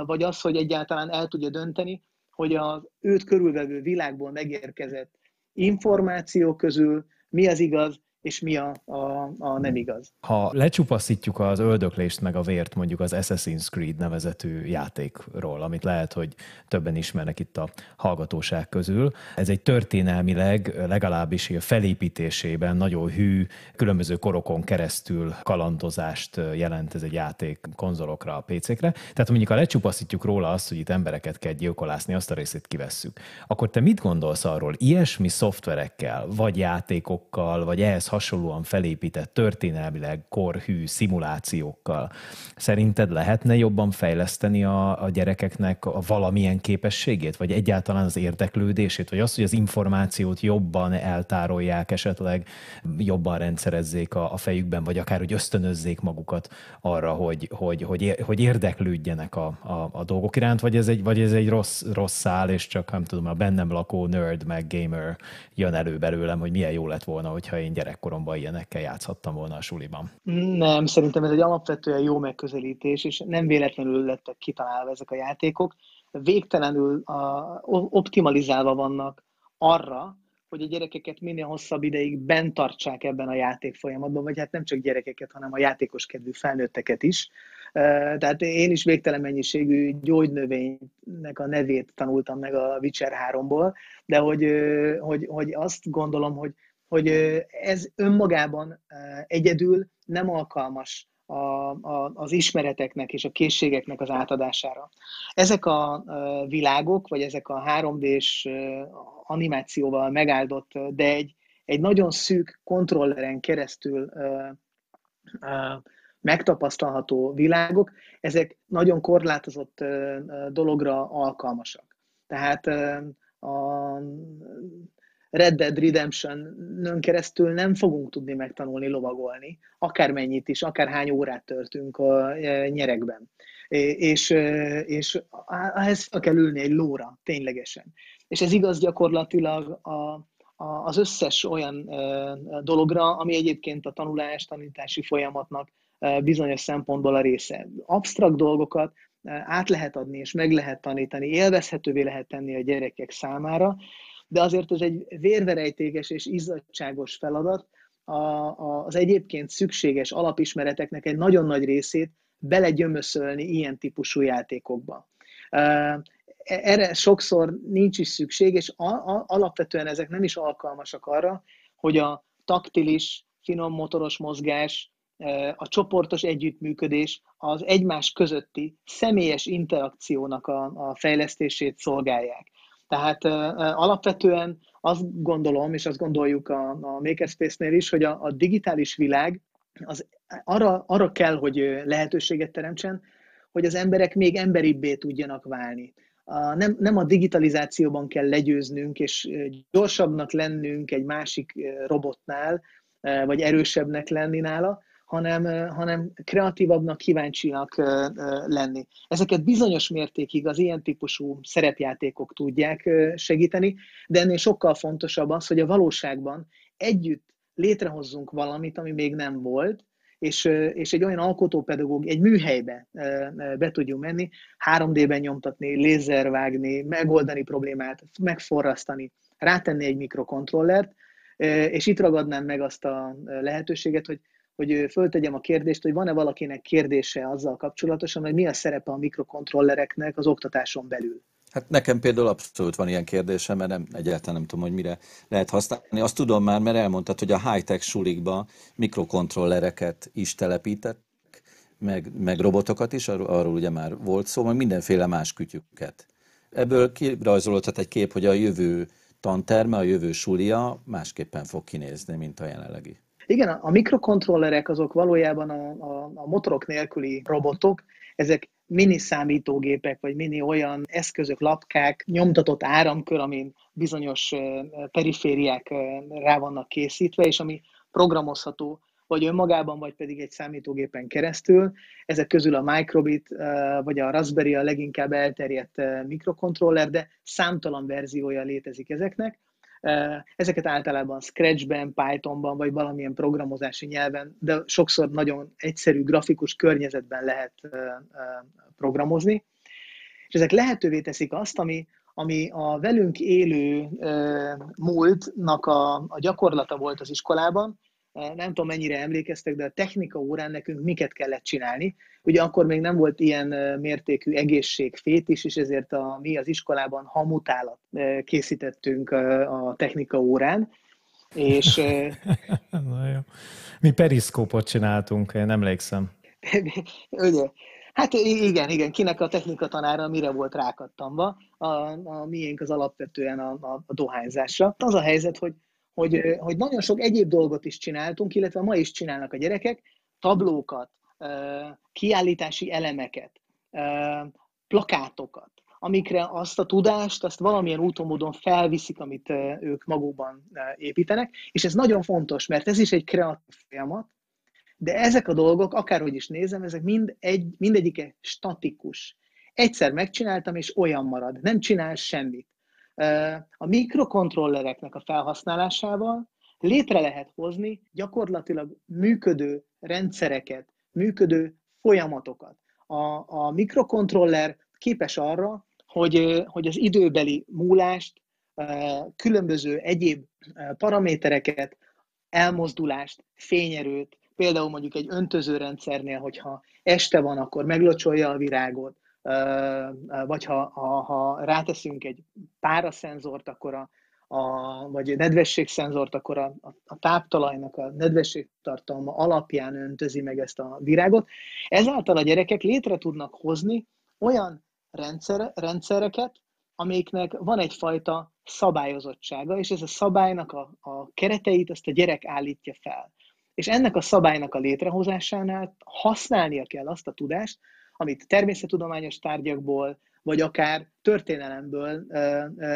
vagy az, hogy egyáltalán el tudja dönteni, hogy az őt körülvevő világból megérkezett információ közül mi az igaz, és mi a, a, a nem igaz. Ha lecsupaszítjuk az öldöklést meg a vért mondjuk az Assassin's Creed nevezetű játékról, amit lehet, hogy többen ismernek itt a hallgatóság közül, ez egy történelmileg legalábbis a felépítésében nagyon hű, különböző korokon keresztül kalandozást jelent ez egy játék konzolokra, a PC-kre. Tehát mondjuk ha lecsupaszítjuk róla azt, hogy itt embereket kell gyilkolászni, azt a részét kivesszük, akkor te mit gondolsz arról, ilyesmi szoftverekkel, vagy játékokkal, vagy ehhez hasonlóan felépített történelmileg korhű szimulációkkal. Szerinted lehetne jobban fejleszteni a, a gyerekeknek a valamilyen képességét, vagy egyáltalán az érdeklődését, vagy azt, hogy az információt jobban eltárolják, esetleg jobban rendszerezzék a, a fejükben, vagy akár hogy ösztönözzék magukat arra, hogy, hogy, hogy, hogy érdeklődjenek a, a, a dolgok iránt, vagy ez egy, vagy ez egy rossz, rossz szál, és csak nem tudom, a bennem lakó nerd meg gamer jön elő belőlem, hogy milyen jó lett volna, hogyha én gyerek gyerekkoromban ilyenekkel játszhattam volna a suliban. Nem, szerintem ez egy alapvetően jó megközelítés, és nem véletlenül lettek kitalálva ezek a játékok. Végtelenül a, optimalizálva vannak arra, hogy a gyerekeket minél hosszabb ideig bent tartsák ebben a játék folyamatban, vagy hát nem csak gyerekeket, hanem a játékos kedvű felnőtteket is. Tehát én is végtelen mennyiségű gyógynövénynek a nevét tanultam meg a Witcher 3-ból, de hogy, hogy, hogy azt gondolom, hogy hogy ez önmagában egyedül nem alkalmas a, a, az ismereteknek és a készségeknek az átadására. Ezek a világok, vagy ezek a 3D-s animációval megáldott, de egy, egy nagyon szűk kontrolleren keresztül megtapasztalható világok, ezek nagyon korlátozott dologra alkalmasak. Tehát a Red Dead Redemption-nön keresztül nem fogunk tudni megtanulni lovagolni, akármennyit is, akár hány órát törtünk a e, nyerekben. És, e, és ehhez kell ülni egy lóra, ténylegesen. És ez igaz gyakorlatilag a, a, az összes olyan e, dologra, ami egyébként a tanulás, tanítási folyamatnak bizonyos szempontból a része. Absztrakt dolgokat át lehet adni, és meg lehet tanítani, élvezhetővé lehet tenni a gyerekek számára, de azért ez egy vérverejtéges és izzadságos feladat, a, a, az egyébként szükséges alapismereteknek egy nagyon nagy részét belegyömöszölni ilyen típusú játékokba. Erre sokszor nincs is szükség, és a, a, alapvetően ezek nem is alkalmasak arra, hogy a taktilis, finom motoros mozgás, a csoportos együttműködés az egymás közötti személyes interakciónak a, a fejlesztését szolgálják. Tehát alapvetően azt gondolom, és azt gondoljuk a, a Makerspace-nél is, hogy a, a digitális világ az arra, arra kell, hogy lehetőséget teremtsen, hogy az emberek még emberibbé tudjanak válni. A, nem, nem a digitalizációban kell legyőznünk, és gyorsabbnak lennünk egy másik robotnál, vagy erősebbnek lenni nála, hanem, hanem kreatívabbnak, kíváncsinak lenni. Ezeket bizonyos mértékig az ilyen típusú szerepjátékok tudják segíteni, de ennél sokkal fontosabb az, hogy a valóságban együtt létrehozzunk valamit, ami még nem volt, és, és egy olyan alkotópedagóg, egy műhelybe be tudjunk menni, 3D-ben nyomtatni, lézervágni, megoldani problémát, megforrasztani, rátenni egy mikrokontrollert, és itt ragadnám meg azt a lehetőséget, hogy hogy föltegyem a kérdést, hogy van-e valakinek kérdése azzal kapcsolatosan, hogy mi a szerepe a mikrokontrollereknek az oktatáson belül. Hát nekem például abszolút van ilyen kérdésem, mert nem, egyáltalán nem tudom, hogy mire lehet használni. Azt tudom már, mert elmondtad, hogy a high-tech sulikba mikrokontrollereket is telepített, meg, meg robotokat is, arról, arról ugye már volt szó, meg mindenféle más kütyüket. Ebből kirajzolódhat egy kép, hogy a jövő tanterme, a jövő sulia másképpen fog kinézni, mint a jelenlegi. Igen, a mikrokontrollerek azok valójában a, a, a motorok nélküli robotok, ezek mini számítógépek, vagy mini olyan eszközök, lapkák, nyomtatott áramkör, amin bizonyos perifériák rá vannak készítve, és ami programozható, vagy önmagában, vagy pedig egy számítógépen keresztül. Ezek közül a Microbit vagy a Raspberry a leginkább elterjedt mikrokontroller, de számtalan verziója létezik ezeknek. Ezeket általában Scratchben, Pythonban, vagy valamilyen programozási nyelven, de sokszor nagyon egyszerű grafikus környezetben lehet programozni. És ezek lehetővé teszik azt, ami, ami a velünk élő múltnak a, a gyakorlata volt az iskolában, nem tudom mennyire emlékeztek, de a technika órán nekünk miket kellett csinálni. Ugye akkor még nem volt ilyen mértékű egészségfét is, és ezért a, mi az iskolában hamutálat készítettünk a technika órán. És, Na jó. Mi periszkópot csináltunk, én emlékszem. Ugye, Hát igen, igen, kinek a technika tanára mire volt rákattamva, a, a miénk az alapvetően a, a, a dohányzásra. Az a helyzet, hogy hogy, hogy nagyon sok egyéb dolgot is csináltunk, illetve ma is csinálnak a gyerekek, tablókat, kiállítási elemeket, plakátokat, amikre azt a tudást, azt valamilyen úton módon felviszik, amit ők magukban építenek, és ez nagyon fontos, mert ez is egy kreatív folyamat, de ezek a dolgok, akárhogy is nézem, ezek mind egy, mindegyike statikus. Egyszer megcsináltam, és olyan marad. Nem csinál semmit. A mikrokontrollereknek a felhasználásával létre lehet hozni gyakorlatilag működő rendszereket, működő folyamatokat. A, a mikrokontroller képes arra, hogy, hogy az időbeli múlást, különböző egyéb paramétereket, elmozdulást, fényerőt, például mondjuk egy öntözőrendszernél, hogyha este van, akkor meglocsolja a virágot, vagy ha, ha, ha ráteszünk egy páraszenzort, akkor a, a, vagy nedvességszenzort, akkor a, a, a táptalajnak a nedvességtartalma alapján öntözi meg ezt a virágot. Ezáltal a gyerekek létre tudnak hozni olyan rendszer, rendszereket, amiknek van egyfajta szabályozottsága, és ez a szabálynak a, a kereteit azt a gyerek állítja fel. És ennek a szabálynak a létrehozásánál használnia kell azt a tudást, amit természettudományos tárgyakból, vagy akár történelemből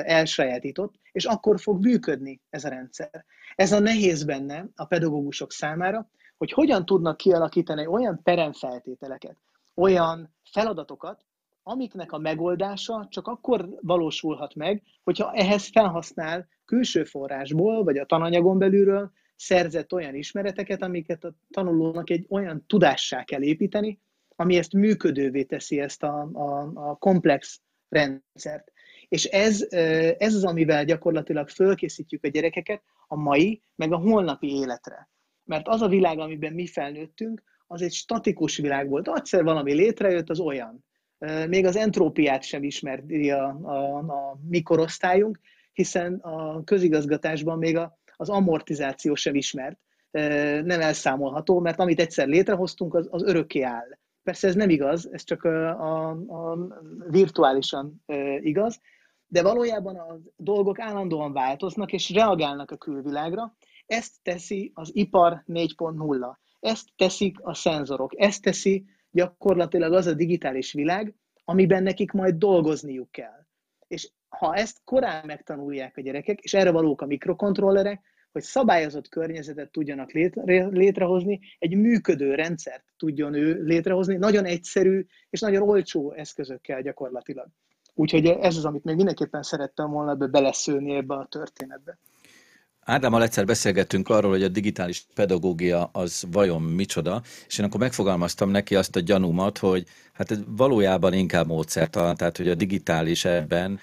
elsajátított, és akkor fog működni ez a rendszer. Ez a nehéz benne a pedagógusok számára, hogy hogyan tudnak kialakítani olyan peremfeltételeket, olyan feladatokat, amiknek a megoldása csak akkor valósulhat meg, hogyha ehhez felhasznál külső forrásból, vagy a tananyagon belülről szerzett olyan ismereteket, amiket a tanulónak egy olyan tudássá kell építeni, ami ezt működővé teszi, ezt a, a, a komplex rendszert. És ez, ez az, amivel gyakorlatilag fölkészítjük a gyerekeket a mai, meg a holnapi életre. Mert az a világ, amiben mi felnőttünk, az egy statikus világ volt. Egyszer valami létrejött, az olyan. Még az entrópiát sem ismeri a, a, a mikorosztályunk, hiszen a közigazgatásban még a, az amortizáció sem ismert, nem elszámolható, mert amit egyszer létrehoztunk, az, az örökké áll. Persze ez nem igaz, ez csak a, a, virtuálisan igaz, de valójában a dolgok állandóan változnak, és reagálnak a külvilágra. Ezt teszi az ipar 4.0, ezt teszik a szenzorok, ezt teszi gyakorlatilag az a digitális világ, amiben nekik majd dolgozniuk kell. És ha ezt korán megtanulják a gyerekek, és erre valók a mikrokontrollerek, hogy szabályozott környezetet tudjanak létre, létrehozni, egy működő rendszert tudjon ő létrehozni, nagyon egyszerű és nagyon olcsó eszközökkel gyakorlatilag. Úgyhogy ez az, amit még mindenképpen szerettem volna ebbe beleszülni ebbe a történetbe. Ádámmal egyszer beszélgettünk arról, hogy a digitális pedagógia az vajon micsoda, és én akkor megfogalmaztam neki azt a gyanúmat, hogy hát valójában inkább módszertalan, tehát hogy a digitális ebben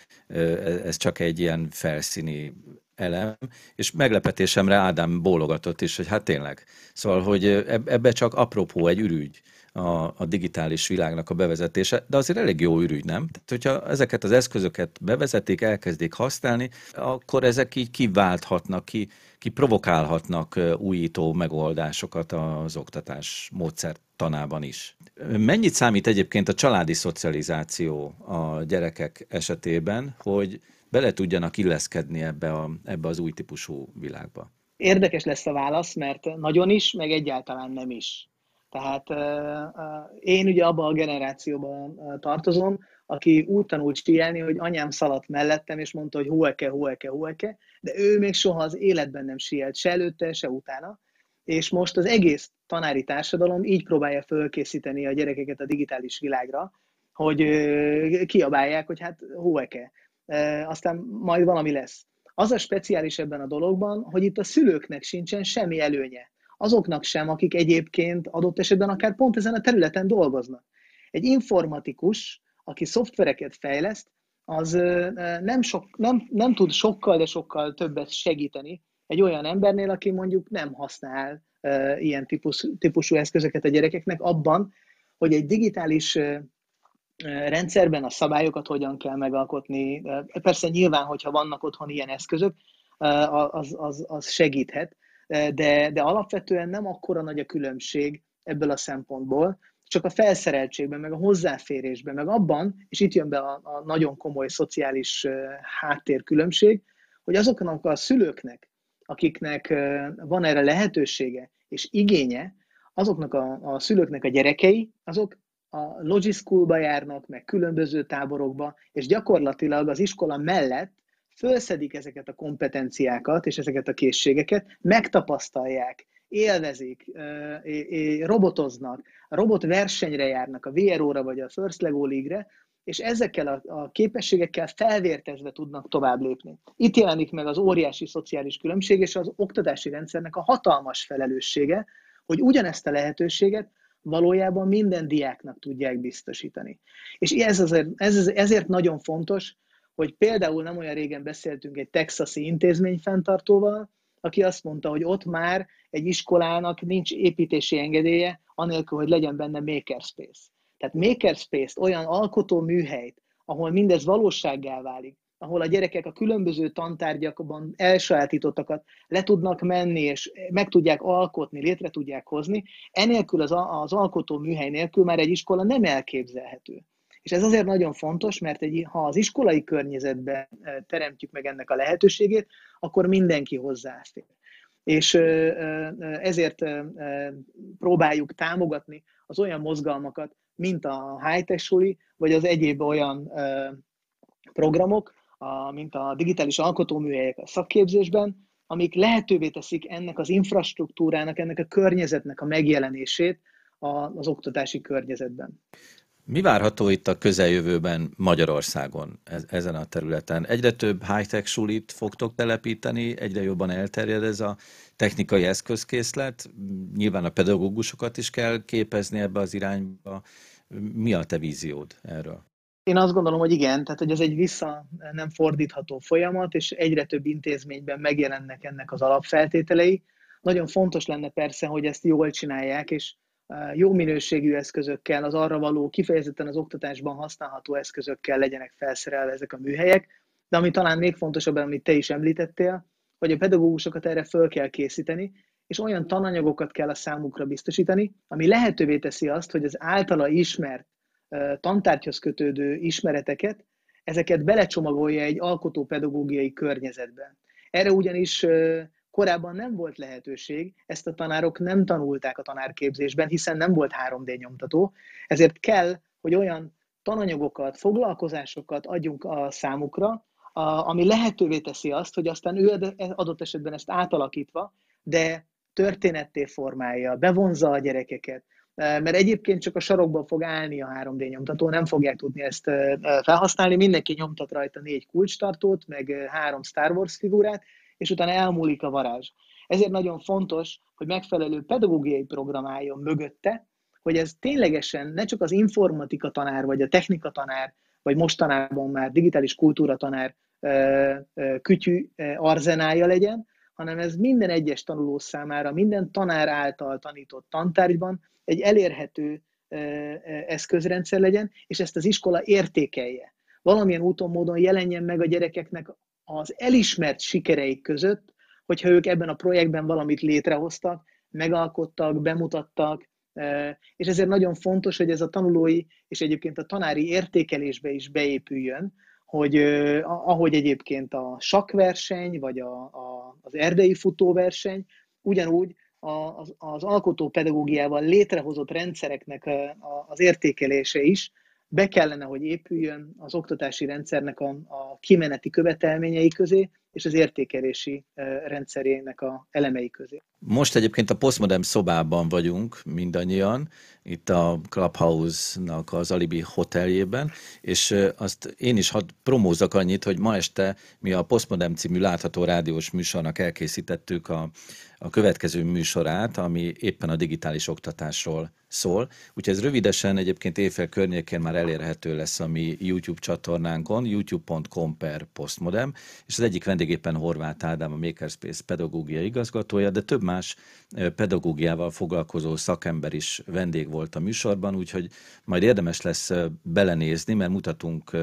ez csak egy ilyen felszíni elem, és meglepetésemre Ádám bólogatott is, hogy hát tényleg. Szóval, hogy ebbe csak apropó egy ürügy a, a digitális világnak a bevezetése, de azért elég jó ürügy, nem? Tehát, hogyha ezeket az eszközöket bevezetik, elkezdik használni, akkor ezek így kiválthatnak, ki, ki provokálhatnak újító megoldásokat az oktatás módszertanában is. Mennyit számít egyébként a családi szocializáció a gyerekek esetében, hogy bele tudjanak illeszkedni ebbe, a, ebbe az új típusú világba? Érdekes lesz a válasz, mert nagyon is, meg egyáltalán nem is. Tehát én ugye abban a generációban tartozom, aki úgy tanult síelni, hogy anyám szaladt mellettem, és mondta, hogy hueke, hueke, hueke, de ő még soha az életben nem sielt, se előtte, se utána. És most az egész tanári társadalom így próbálja fölkészíteni a gyerekeket a digitális világra, hogy kiabálják, hogy hát hueke, aztán majd valami lesz. Az a speciális ebben a dologban, hogy itt a szülőknek sincsen semmi előnye azoknak sem, akik egyébként adott esetben akár pont ezen a területen dolgoznak. Egy informatikus, aki szoftvereket fejleszt, az nem, sok, nem, nem tud sokkal, de sokkal többet segíteni egy olyan embernél, aki mondjuk nem használ ilyen típus, típusú eszközöket a gyerekeknek abban, hogy egy digitális rendszerben a szabályokat hogyan kell megalkotni. Persze nyilván, hogyha vannak otthon ilyen eszközök, az, az, az segíthet, de, de alapvetően nem akkora nagy a különbség ebből a szempontból, csak a felszereltségben, meg a hozzáférésben, meg abban, és itt jön be a, a nagyon komoly szociális háttérkülönbség, hogy azoknak a szülőknek, akiknek van erre lehetősége és igénye, azoknak a, a szülőknek a gyerekei, azok a Logischoolba járnak, meg különböző táborokba, és gyakorlatilag az iskola mellett fölszedik ezeket a kompetenciákat és ezeket a készségeket, megtapasztalják, élvezik, robotoznak, a robot versenyre járnak, a VRO-ra vagy a First Lego League-re, és ezekkel a, a képességekkel felvértezve tudnak tovább lépni. Itt jelenik meg az óriási szociális különbség, és az oktatási rendszernek a hatalmas felelőssége, hogy ugyanezt a lehetőséget valójában minden diáknak tudják biztosítani. És ez azért, ez, ezért nagyon fontos, hogy például nem olyan régen beszéltünk egy texasi intézmény fenntartóval, aki azt mondta, hogy ott már egy iskolának nincs építési engedélye, anélkül, hogy legyen benne makerspace. Tehát makerspace-t, olyan alkotó műhelyt, ahol mindez valósággá válik, ahol a gyerekek a különböző tantárgyakban elsajátítottakat le tudnak menni, és meg tudják alkotni, létre tudják hozni, enélkül az, az alkotó műhely nélkül már egy iskola nem elképzelhető. És ez azért nagyon fontos, mert egy, ha az iskolai környezetben eh, teremtjük meg ennek a lehetőségét, akkor mindenki hozzáfér. És ezért próbáljuk támogatni az olyan mozgalmakat, mint a high-tech suli, vagy az egyéb olyan programok, mint a digitális alkotóműhelyek a szakképzésben, amik lehetővé teszik ennek az infrastruktúrának, ennek a környezetnek a megjelenését az oktatási környezetben. Mi várható itt a közeljövőben Magyarországon ezen a területen? Egyre több high-tech sulit fogtok telepíteni, egyre jobban elterjed ez a technikai eszközkészlet. Nyilván a pedagógusokat is kell képezni ebbe az irányba. Mi a te víziód erről? Én azt gondolom, hogy igen, tehát hogy ez egy vissza nem fordítható folyamat, és egyre több intézményben megjelennek ennek az alapfeltételei. Nagyon fontos lenne persze, hogy ezt jól csinálják, és jó minőségű eszközökkel, az arra való, kifejezetten az oktatásban használható eszközökkel legyenek felszerelve ezek a műhelyek. De ami talán még fontosabb, amit te is említettél, hogy a pedagógusokat erre föl kell készíteni, és olyan tananyagokat kell a számukra biztosítani, ami lehetővé teszi azt, hogy az általa ismert tantárgyhoz kötődő ismereteket, ezeket belecsomagolja egy alkotópedagógiai környezetbe. Erre ugyanis korábban nem volt lehetőség, ezt a tanárok nem tanulták a tanárképzésben, hiszen nem volt 3D nyomtató, ezért kell, hogy olyan tananyagokat, foglalkozásokat adjunk a számukra, ami lehetővé teszi azt, hogy aztán ő adott esetben ezt átalakítva, de történetté formálja, bevonza a gyerekeket, mert egyébként csak a sarokban fog állni a 3D nyomtató, nem fogják tudni ezt felhasználni, mindenki nyomtat rajta négy kulcstartót, meg három Star Wars figurát, és utána elmúlik a varázs. Ezért nagyon fontos, hogy megfelelő pedagógiai program álljon mögötte, hogy ez ténylegesen ne csak az informatika tanár, vagy a technika tanár, vagy mostanában már digitális kultúra tanár kütyű arzenálja legyen, hanem ez minden egyes tanuló számára, minden tanár által tanított tantárgyban egy elérhető eszközrendszer legyen, és ezt az iskola értékelje. Valamilyen úton, módon jelenjen meg a gyerekeknek az elismert sikereik között, hogyha ők ebben a projektben valamit létrehoztak, megalkottak, bemutattak, és ezért nagyon fontos, hogy ez a tanulói és egyébként a tanári értékelésbe is beépüljön, hogy ahogy egyébként a sakverseny, vagy a, a, az erdei futóverseny, ugyanúgy az, az alkotópedagógiával létrehozott rendszereknek az értékelése is. Be kellene, hogy épüljön az oktatási rendszernek a, a kimeneti követelményei közé, és az értékelési rendszerének a elemei közé. Most egyébként a Postmodern szobában vagyunk mindannyian, itt a Clubhouse-nak az Alibi hoteljében, és azt én is hadd promózak annyit, hogy ma este mi a Postmodern című látható rádiós műsornak elkészítettük a, a következő műsorát, ami éppen a digitális oktatásról szól. Úgyhogy ez rövidesen egyébként évfél környékén már elérhető lesz a mi YouTube csatornánkon, youtube.com per postmodem, és az egyik vendégéppen Horváth Ádám, a Makerspace pedagógia igazgatója, de több más pedagógiával foglalkozó szakember is vendég volt a műsorban, úgyhogy majd érdemes lesz belenézni, mert mutatunk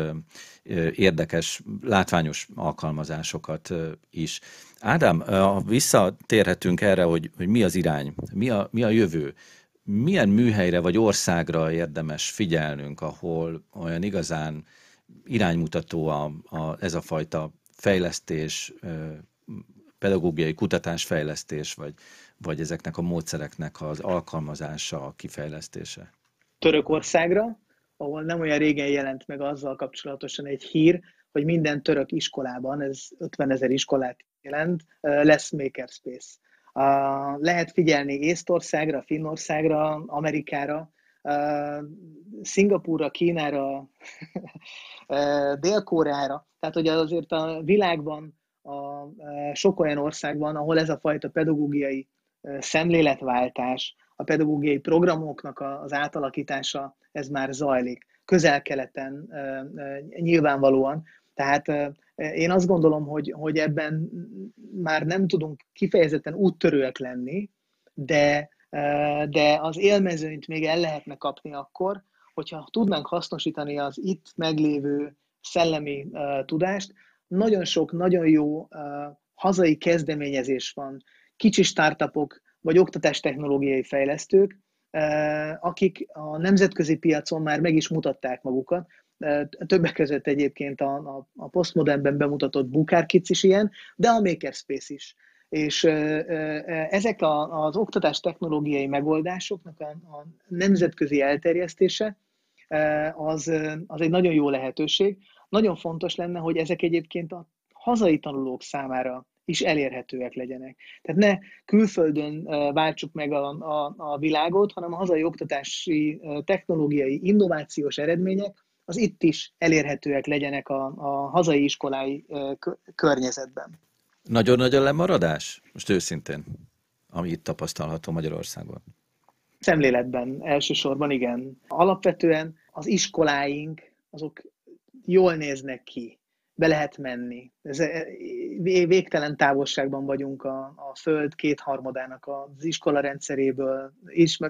érdekes, látványos alkalmazásokat is. Ádám, visszatérhetünk erre, hogy, hogy mi az irány, mi a, mi a jövő milyen műhelyre vagy országra érdemes figyelnünk, ahol olyan igazán iránymutató a, a, ez a fajta fejlesztés, pedagógiai kutatásfejlesztés, vagy, vagy ezeknek a módszereknek az alkalmazása, a kifejlesztése? Törökországra, ahol nem olyan régen jelent meg azzal kapcsolatosan egy hír, hogy minden török iskolában, ez 50 ezer iskolát jelent, lesz makerspace. Lehet figyelni Észtországra, Finnországra, Amerikára, Szingapúra, Kínára, Dél-Koreára. Tehát, hogy azért a világban a, sok olyan ország van, ahol ez a fajta pedagógiai szemléletváltás, a pedagógiai programoknak az átalakítása, ez már zajlik. Közel-keleten nyilvánvalóan. Tehát én azt gondolom, hogy, hogy ebben már nem tudunk kifejezetten úttörőek lenni, de, de az élmezőnyt még el lehetne kapni akkor, hogyha tudnánk hasznosítani az itt meglévő szellemi tudást. Nagyon sok, nagyon jó hazai kezdeményezés van, kicsi startupok, vagy oktatástechnológiai fejlesztők, akik a nemzetközi piacon már meg is mutatták magukat, Többek között egyébként a, a, a postmodernben bemutatott Bukárkic is ilyen, de a Makerspace is. És ezek a, az oktatás technológiai megoldásoknak a, a nemzetközi elterjesztése az, az egy nagyon jó lehetőség. Nagyon fontos lenne, hogy ezek egyébként a hazai tanulók számára is elérhetőek legyenek. Tehát ne külföldön váltsuk meg a, a, a világot, hanem a hazai oktatási, technológiai, innovációs eredmények az itt is elérhetőek legyenek a, a hazai iskolái környezetben. Nagyon nagy a lemaradás? Most őszintén, ami itt tapasztalható Magyarországon. Szemléletben elsősorban igen. Alapvetően az iskoláink azok jól néznek ki, be lehet menni. Ez e, végtelen távolságban vagyunk a, a Föld kétharmadának az iskola rendszeréből,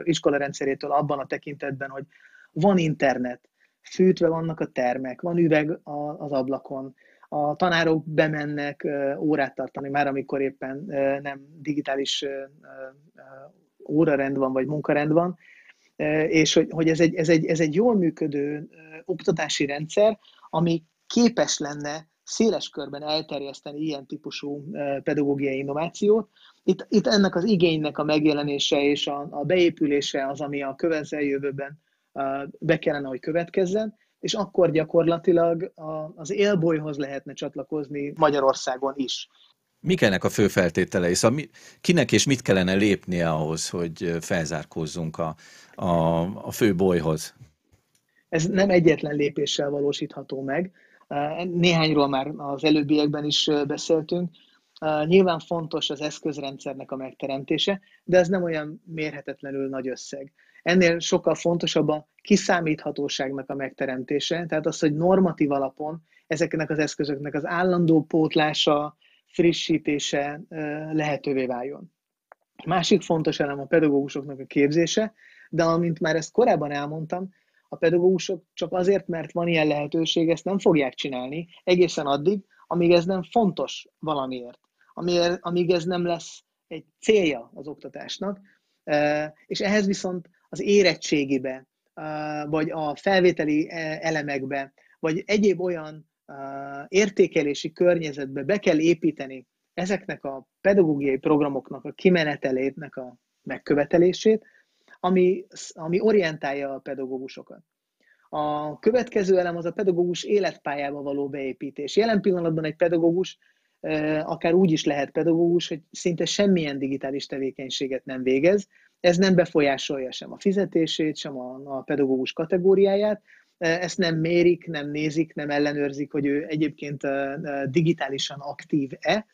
iskola rendszerétől abban a tekintetben, hogy van internet, fűtve vannak a termek, van üveg az ablakon, a tanárok bemennek órát tartani, már amikor éppen nem digitális órarend van, vagy munkarend van, és hogy, hogy ez, egy, ez, egy, ez egy jól működő oktatási rendszer, ami képes lenne széles körben elterjeszteni ilyen típusú pedagógiai innovációt. Itt, itt ennek az igénynek a megjelenése és a, a beépülése az, ami a közeljövőben be kellene, hogy következzen, és akkor gyakorlatilag az élbolyhoz lehetne csatlakozni Magyarországon is. Mik ennek a fő feltételei? Szóval mi, kinek és mit kellene lépnie ahhoz, hogy felzárkózzunk a, a, a fő bolyhoz? Ez nem egyetlen lépéssel valósítható meg. Néhányról már az előbbiekben is beszéltünk. Nyilván fontos az eszközrendszernek a megteremtése, de ez nem olyan mérhetetlenül nagy összeg. Ennél sokkal fontosabb a kiszámíthatóságnak a megteremtése, tehát az, hogy normatív alapon ezeknek az eszközöknek az állandó pótlása, frissítése lehetővé váljon. Másik fontos elem a pedagógusoknak a képzése, de amint már ezt korábban elmondtam, a pedagógusok csak azért, mert van ilyen lehetőség, ezt nem fogják csinálni egészen addig, amíg ez nem fontos valamiért, amíg ez nem lesz egy célja az oktatásnak, és ehhez viszont az érettségibe, vagy a felvételi elemekbe, vagy egyéb olyan értékelési környezetbe be kell építeni ezeknek a pedagógiai programoknak a kimenetelétnek a megkövetelését, ami, ami orientálja a pedagógusokat. A következő elem az a pedagógus életpályába való beépítés. Jelen pillanatban egy pedagógus akár úgy is lehet pedagógus, hogy szinte semmilyen digitális tevékenységet nem végez. Ez nem befolyásolja sem a fizetését, sem a, a pedagógus kategóriáját. Ezt nem mérik, nem nézik, nem ellenőrzik, hogy ő egyébként digitálisan aktív-e,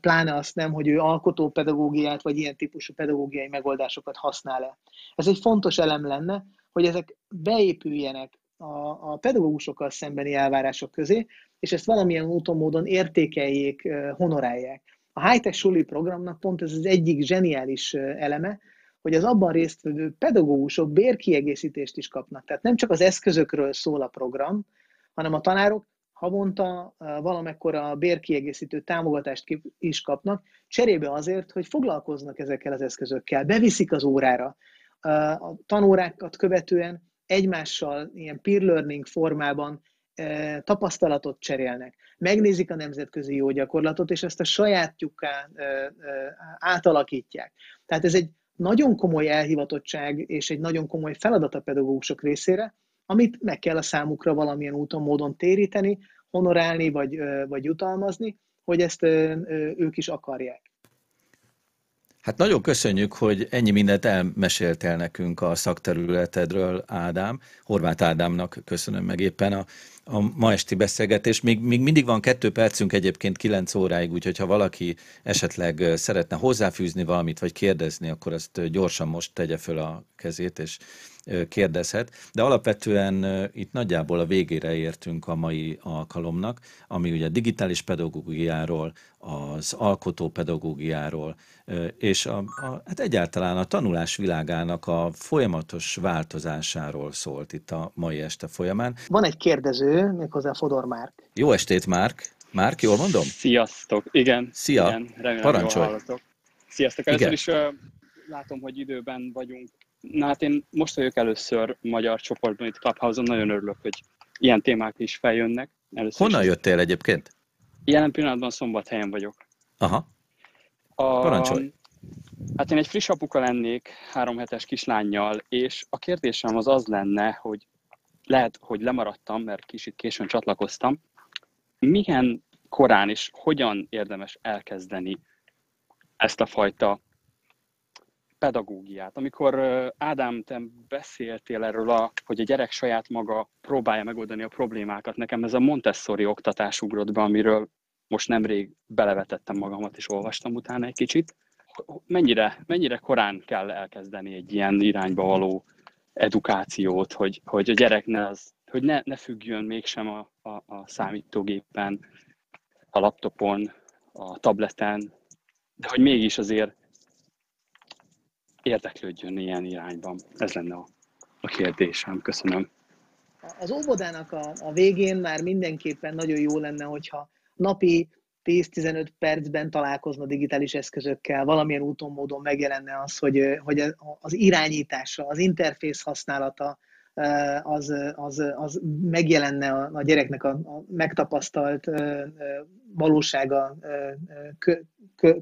pláne azt nem, hogy ő alkotó pedagógiát vagy ilyen típusú pedagógiai megoldásokat használ-e. Ez egy fontos elem lenne, hogy ezek beépüljenek a, a pedagógusokkal szembeni elvárások közé, és ezt valamilyen úton, módon értékeljék, honorálják. A high-tech suli programnak pont ez az egyik zseniális eleme, hogy az abban résztvevő pedagógusok bérkiegészítést is kapnak. Tehát nem csak az eszközökről szól a program, hanem a tanárok havonta valamekkora bérkiegészítő támogatást is kapnak, cserébe azért, hogy foglalkoznak ezekkel az eszközökkel, beviszik az órára. A tanórákat követően egymással ilyen peer learning formában tapasztalatot cserélnek, megnézik a nemzetközi jó gyakorlatot, és ezt a sajátjukká átalakítják. Tehát ez egy nagyon komoly elhivatottság és egy nagyon komoly feladat a pedagógusok részére, amit meg kell a számukra valamilyen úton, módon téríteni, honorálni vagy, vagy jutalmazni, hogy ezt ők is akarják. Hát nagyon köszönjük, hogy ennyi mindent elmeséltél nekünk a szakterületedről, Ádám. Horváth Ádámnak köszönöm meg éppen a, a ma esti beszélgetést. Még, még mindig van kettő percünk egyébként kilenc óráig, úgyhogy ha valaki esetleg szeretne hozzáfűzni valamit, vagy kérdezni, akkor azt gyorsan most tegye föl a kezét, és kérdezhet, de alapvetően itt nagyjából a végére értünk a mai alkalomnak, ami ugye digitális pedagógiáról, az alkotó pedagógiáról, és a, a, hát egyáltalán a tanulás világának a folyamatos változásáról szólt itt a mai este folyamán. Van egy kérdező, méghozzá Fodor Márk. Jó estét, Márk! Márk, jól mondom? Sziasztok! Igen. Szia! Igen, remélem, Parancsolj! Sziasztok! Először is uh, látom, hogy időben vagyunk Na hát én most vagyok először magyar csoportban itt Clubhouse-on, nagyon örülök, hogy ilyen témák is feljönnek. Először Honnan is. jöttél egyébként? Jelen pillanatban szombathelyen vagyok. Aha. A, Parancsolj. Hát én egy friss apuka lennék, három hetes kislányjal, és a kérdésem az az lenne, hogy lehet, hogy lemaradtam, mert kicsit későn csatlakoztam. Milyen korán és hogyan érdemes elkezdeni ezt a fajta pedagógiát. Amikor Ádám, te beszéltél erről, a, hogy a gyerek saját maga próbálja megoldani a problémákat, nekem ez a Montessori oktatás ugrott be, amiről most nemrég belevetettem magamat, és olvastam utána egy kicsit. Mennyire, mennyire korán kell elkezdeni egy ilyen irányba való edukációt, hogy, hogy a gyerek ne, az, hogy ne, ne függjön mégsem a, a, a számítógépen, a laptopon, a tableten, de hogy mégis azért érdeklődjön ilyen irányban. Ez lenne a, a kérdésem. Köszönöm. Az óvodának a, a végén már mindenképpen nagyon jó lenne, hogyha napi 10-15 percben találkozna digitális eszközökkel, valamilyen úton, módon megjelenne az, hogy, hogy az irányítása, az interfész használata, az, az, az megjelenne a, a gyereknek a, a megtapasztalt valósága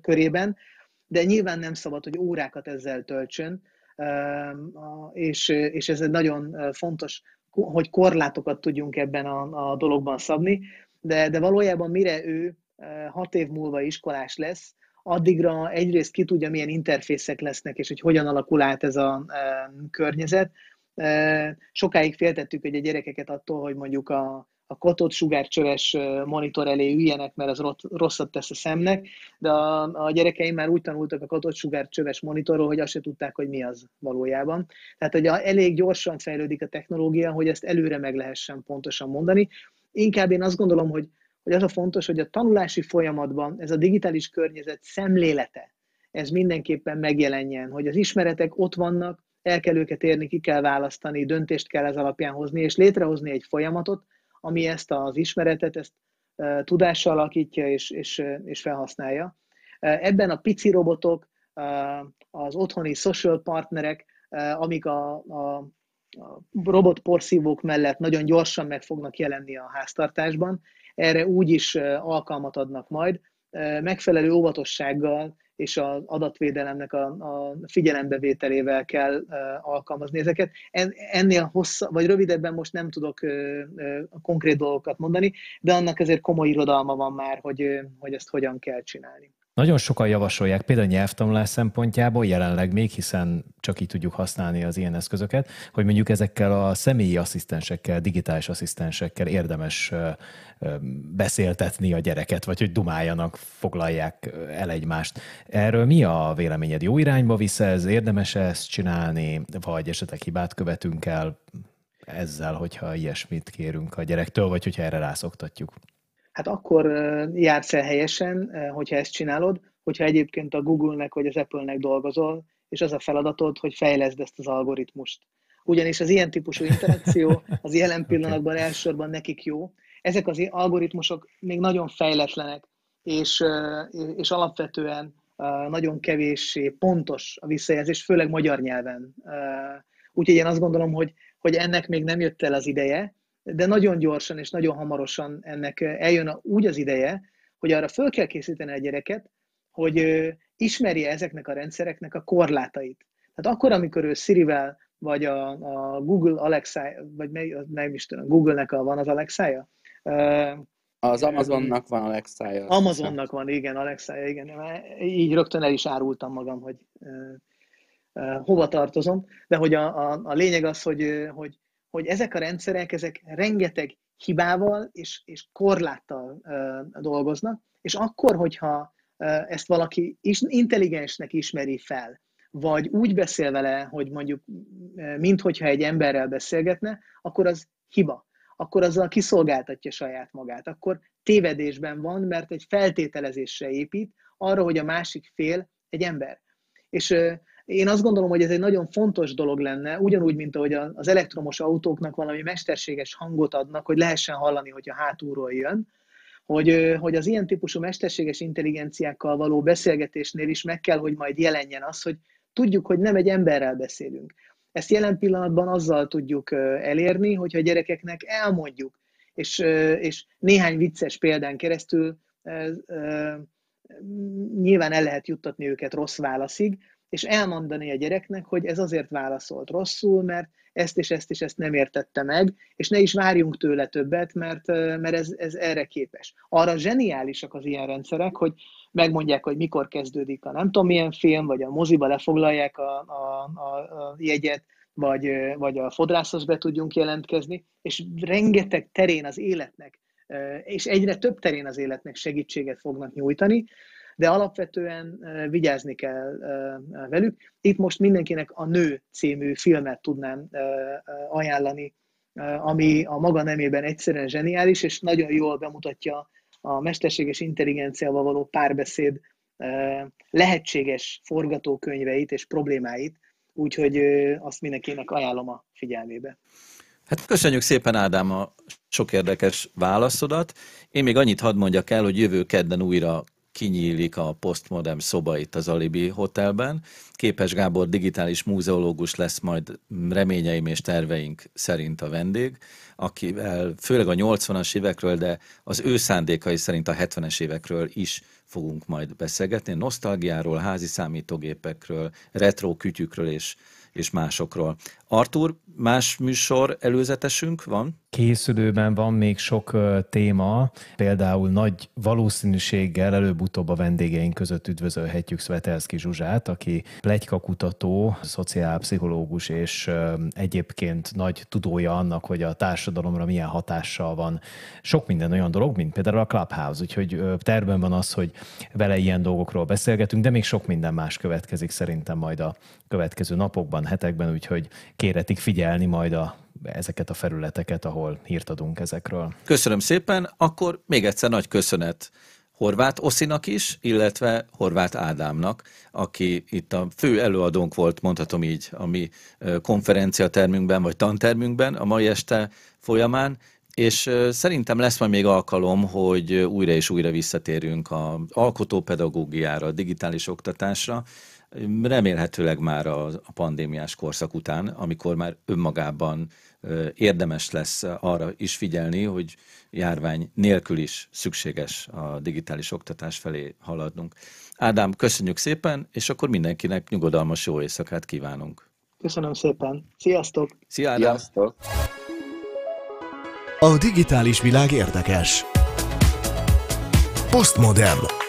körében, de nyilván nem szabad, hogy órákat ezzel töltsön, és, és ez egy nagyon fontos, hogy korlátokat tudjunk ebben a, a dologban szabni, de, de valójában mire ő hat év múlva iskolás lesz, addigra egyrészt ki tudja, milyen interfészek lesznek, és hogy hogyan alakul át ez a környezet. Sokáig féltettük hogy a gyerekeket attól, hogy mondjuk a, a kotott sugárcsöves monitor elé üljenek, mert az rosszat tesz a szemnek, de a, a gyerekeim már úgy tanultak a kotott sugárcsöves monitorról, hogy azt se tudták, hogy mi az valójában. Tehát, hogy elég gyorsan fejlődik a technológia, hogy ezt előre meg lehessen pontosan mondani. Inkább én azt gondolom, hogy, hogy az a fontos, hogy a tanulási folyamatban ez a digitális környezet szemlélete, ez mindenképpen megjelenjen, hogy az ismeretek ott vannak, el kell őket érni, ki kell választani, döntést kell ez alapján hozni, és létrehozni egy folyamatot, ami ezt az ismeretet, ezt tudással alakítja és, és, és felhasználja. Ebben a pici robotok, az otthoni social partnerek, amik a, a, a robot porszívók mellett nagyon gyorsan meg fognak jelenni a háztartásban, erre úgy is alkalmat adnak majd, megfelelő óvatossággal és az adatvédelemnek a, a figyelembevételével kell alkalmazni ezeket. En, ennél hossza, vagy rövidebben most nem tudok konkrét dolgokat mondani, de annak azért komoly irodalma van már, hogy, hogy ezt hogyan kell csinálni. Nagyon sokan javasolják, például nyelvtanulás szempontjából jelenleg még, hiszen csak így tudjuk használni az ilyen eszközöket, hogy mondjuk ezekkel a személyi asszisztensekkel, digitális asszisztensekkel érdemes beszéltetni a gyereket, vagy hogy dumáljanak, foglalják el egymást. Erről mi a véleményed? Jó irányba visz ez? Érdemes ezt csinálni, vagy esetleg hibát követünk el ezzel, hogyha ilyesmit kérünk a gyerektől, vagy hogyha erre rászoktatjuk? Hát akkor jársz el helyesen, hogyha ezt csinálod, hogyha egyébként a Google-nek vagy az Apple-nek dolgozol, és az a feladatod, hogy fejleszd ezt az algoritmust. Ugyanis az ilyen típusú interakció az jelen pillanatban elsősorban nekik jó. Ezek az algoritmusok még nagyon fejletlenek, és, és alapvetően nagyon kevéssé pontos a visszajelzés, főleg magyar nyelven. Úgyhogy én azt gondolom, hogy, hogy ennek még nem jött el az ideje, de nagyon gyorsan és nagyon hamarosan ennek eljön a, úgy az ideje, hogy arra föl kell készíteni a gyereket, hogy ismerje ezeknek a rendszereknek a korlátait. Tehát akkor, amikor ő Siri-vel, vagy a, a Google Alexa, vagy meg, nem is tudom, Google-nek a, van az Alexa-ja? Az Amazonnak van Alexa-ja. Amazonnak van, igen, Alexa-ja, igen. Így rögtön el is árultam magam, hogy hova tartozom, de hogy a, a, a lényeg az, hogy, hogy hogy ezek a rendszerek, ezek rengeteg hibával és, és korláttal uh, dolgoznak, és akkor, hogyha uh, ezt valaki is, intelligensnek ismeri fel, vagy úgy beszél vele, hogy mondjuk, minthogyha egy emberrel beszélgetne, akkor az hiba. Akkor azzal kiszolgáltatja saját magát. Akkor tévedésben van, mert egy feltételezésre épít arra, hogy a másik fél egy ember. És én azt gondolom, hogy ez egy nagyon fontos dolog lenne, ugyanúgy, mint ahogy az elektromos autóknak valami mesterséges hangot adnak, hogy lehessen hallani, hogyha hátulról jön, hogy, hogy az ilyen típusú mesterséges intelligenciákkal való beszélgetésnél is meg kell, hogy majd jelenjen az, hogy tudjuk, hogy nem egy emberrel beszélünk. Ezt jelen pillanatban azzal tudjuk elérni, hogyha a gyerekeknek elmondjuk, és, és néhány vicces példán keresztül nyilván el lehet juttatni őket rossz válaszig, és elmondani a gyereknek, hogy ez azért válaszolt rosszul, mert ezt és ezt és ezt nem értette meg, és ne is várjunk tőle többet, mert, mert ez, ez erre képes. Arra zseniálisak az ilyen rendszerek, hogy megmondják, hogy mikor kezdődik a nem tudom milyen film, vagy a moziba lefoglalják a, a, a, a jegyet, vagy, vagy a fodrászhoz be tudjunk jelentkezni, és rengeteg terén az életnek, és egyre több terén az életnek segítséget fognak nyújtani, de alapvetően vigyázni kell velük. Itt most mindenkinek a Nő című filmet tudnám ajánlani, ami a maga nemében egyszerűen zseniális, és nagyon jól bemutatja a mesterséges intelligenciával való párbeszéd lehetséges forgatókönyveit és problémáit, úgyhogy azt mindenkinek ajánlom a figyelmébe. Hát köszönjük szépen Ádám a sok érdekes válaszodat. Én még annyit hadd mondjak el, hogy jövő kedden újra kinyílik a postmodern szoba itt az Alibi Hotelben. Képes Gábor digitális múzeológus lesz majd reményeim és terveink szerint a vendég, akivel főleg a 80-as évekről, de az ő szándékai szerint a 70-es évekről is fogunk majd beszélgetni. Nosztalgiáról, házi számítógépekről, retro kütyükről és, és másokról. Artur, más műsor előzetesünk van? Készülőben van még sok téma, például nagy valószínűséggel előbb-utóbb a vendégeink között üdvözölhetjük Svetelszki Zsuzsát, aki plegykakutató, szociálpszichológus és egyébként nagy tudója annak, hogy a társadalomra milyen hatással van. Sok minden olyan dolog, mint például a Clubhouse, úgyhogy terben van az, hogy vele ilyen dolgokról beszélgetünk, de még sok minden más következik szerintem majd a következő napokban, hetekben, úgyhogy kéretik figyelni majd a ezeket a felületeket, ahol hírt adunk ezekről. Köszönöm szépen, akkor még egyszer nagy köszönet Horváth Oszinak is, illetve Horváth Ádámnak, aki itt a fő előadónk volt, mondhatom így, a mi konferenciatermünkben, vagy tantermünkben a mai este folyamán, és szerintem lesz majd még alkalom, hogy újra és újra visszatérünk az alkotópedagógiára, a digitális oktatásra, remélhetőleg már a, a pandémiás korszak után, amikor már önmagában érdemes lesz arra is figyelni, hogy járvány nélkül is szükséges a digitális oktatás felé haladnunk. Ádám, köszönjük szépen, és akkor mindenkinek nyugodalmas jó éjszakát kívánunk. Köszönöm szépen. Sziasztok! Szia, Ádám! Sziasztok! A digitális világ érdekes. Postmodern.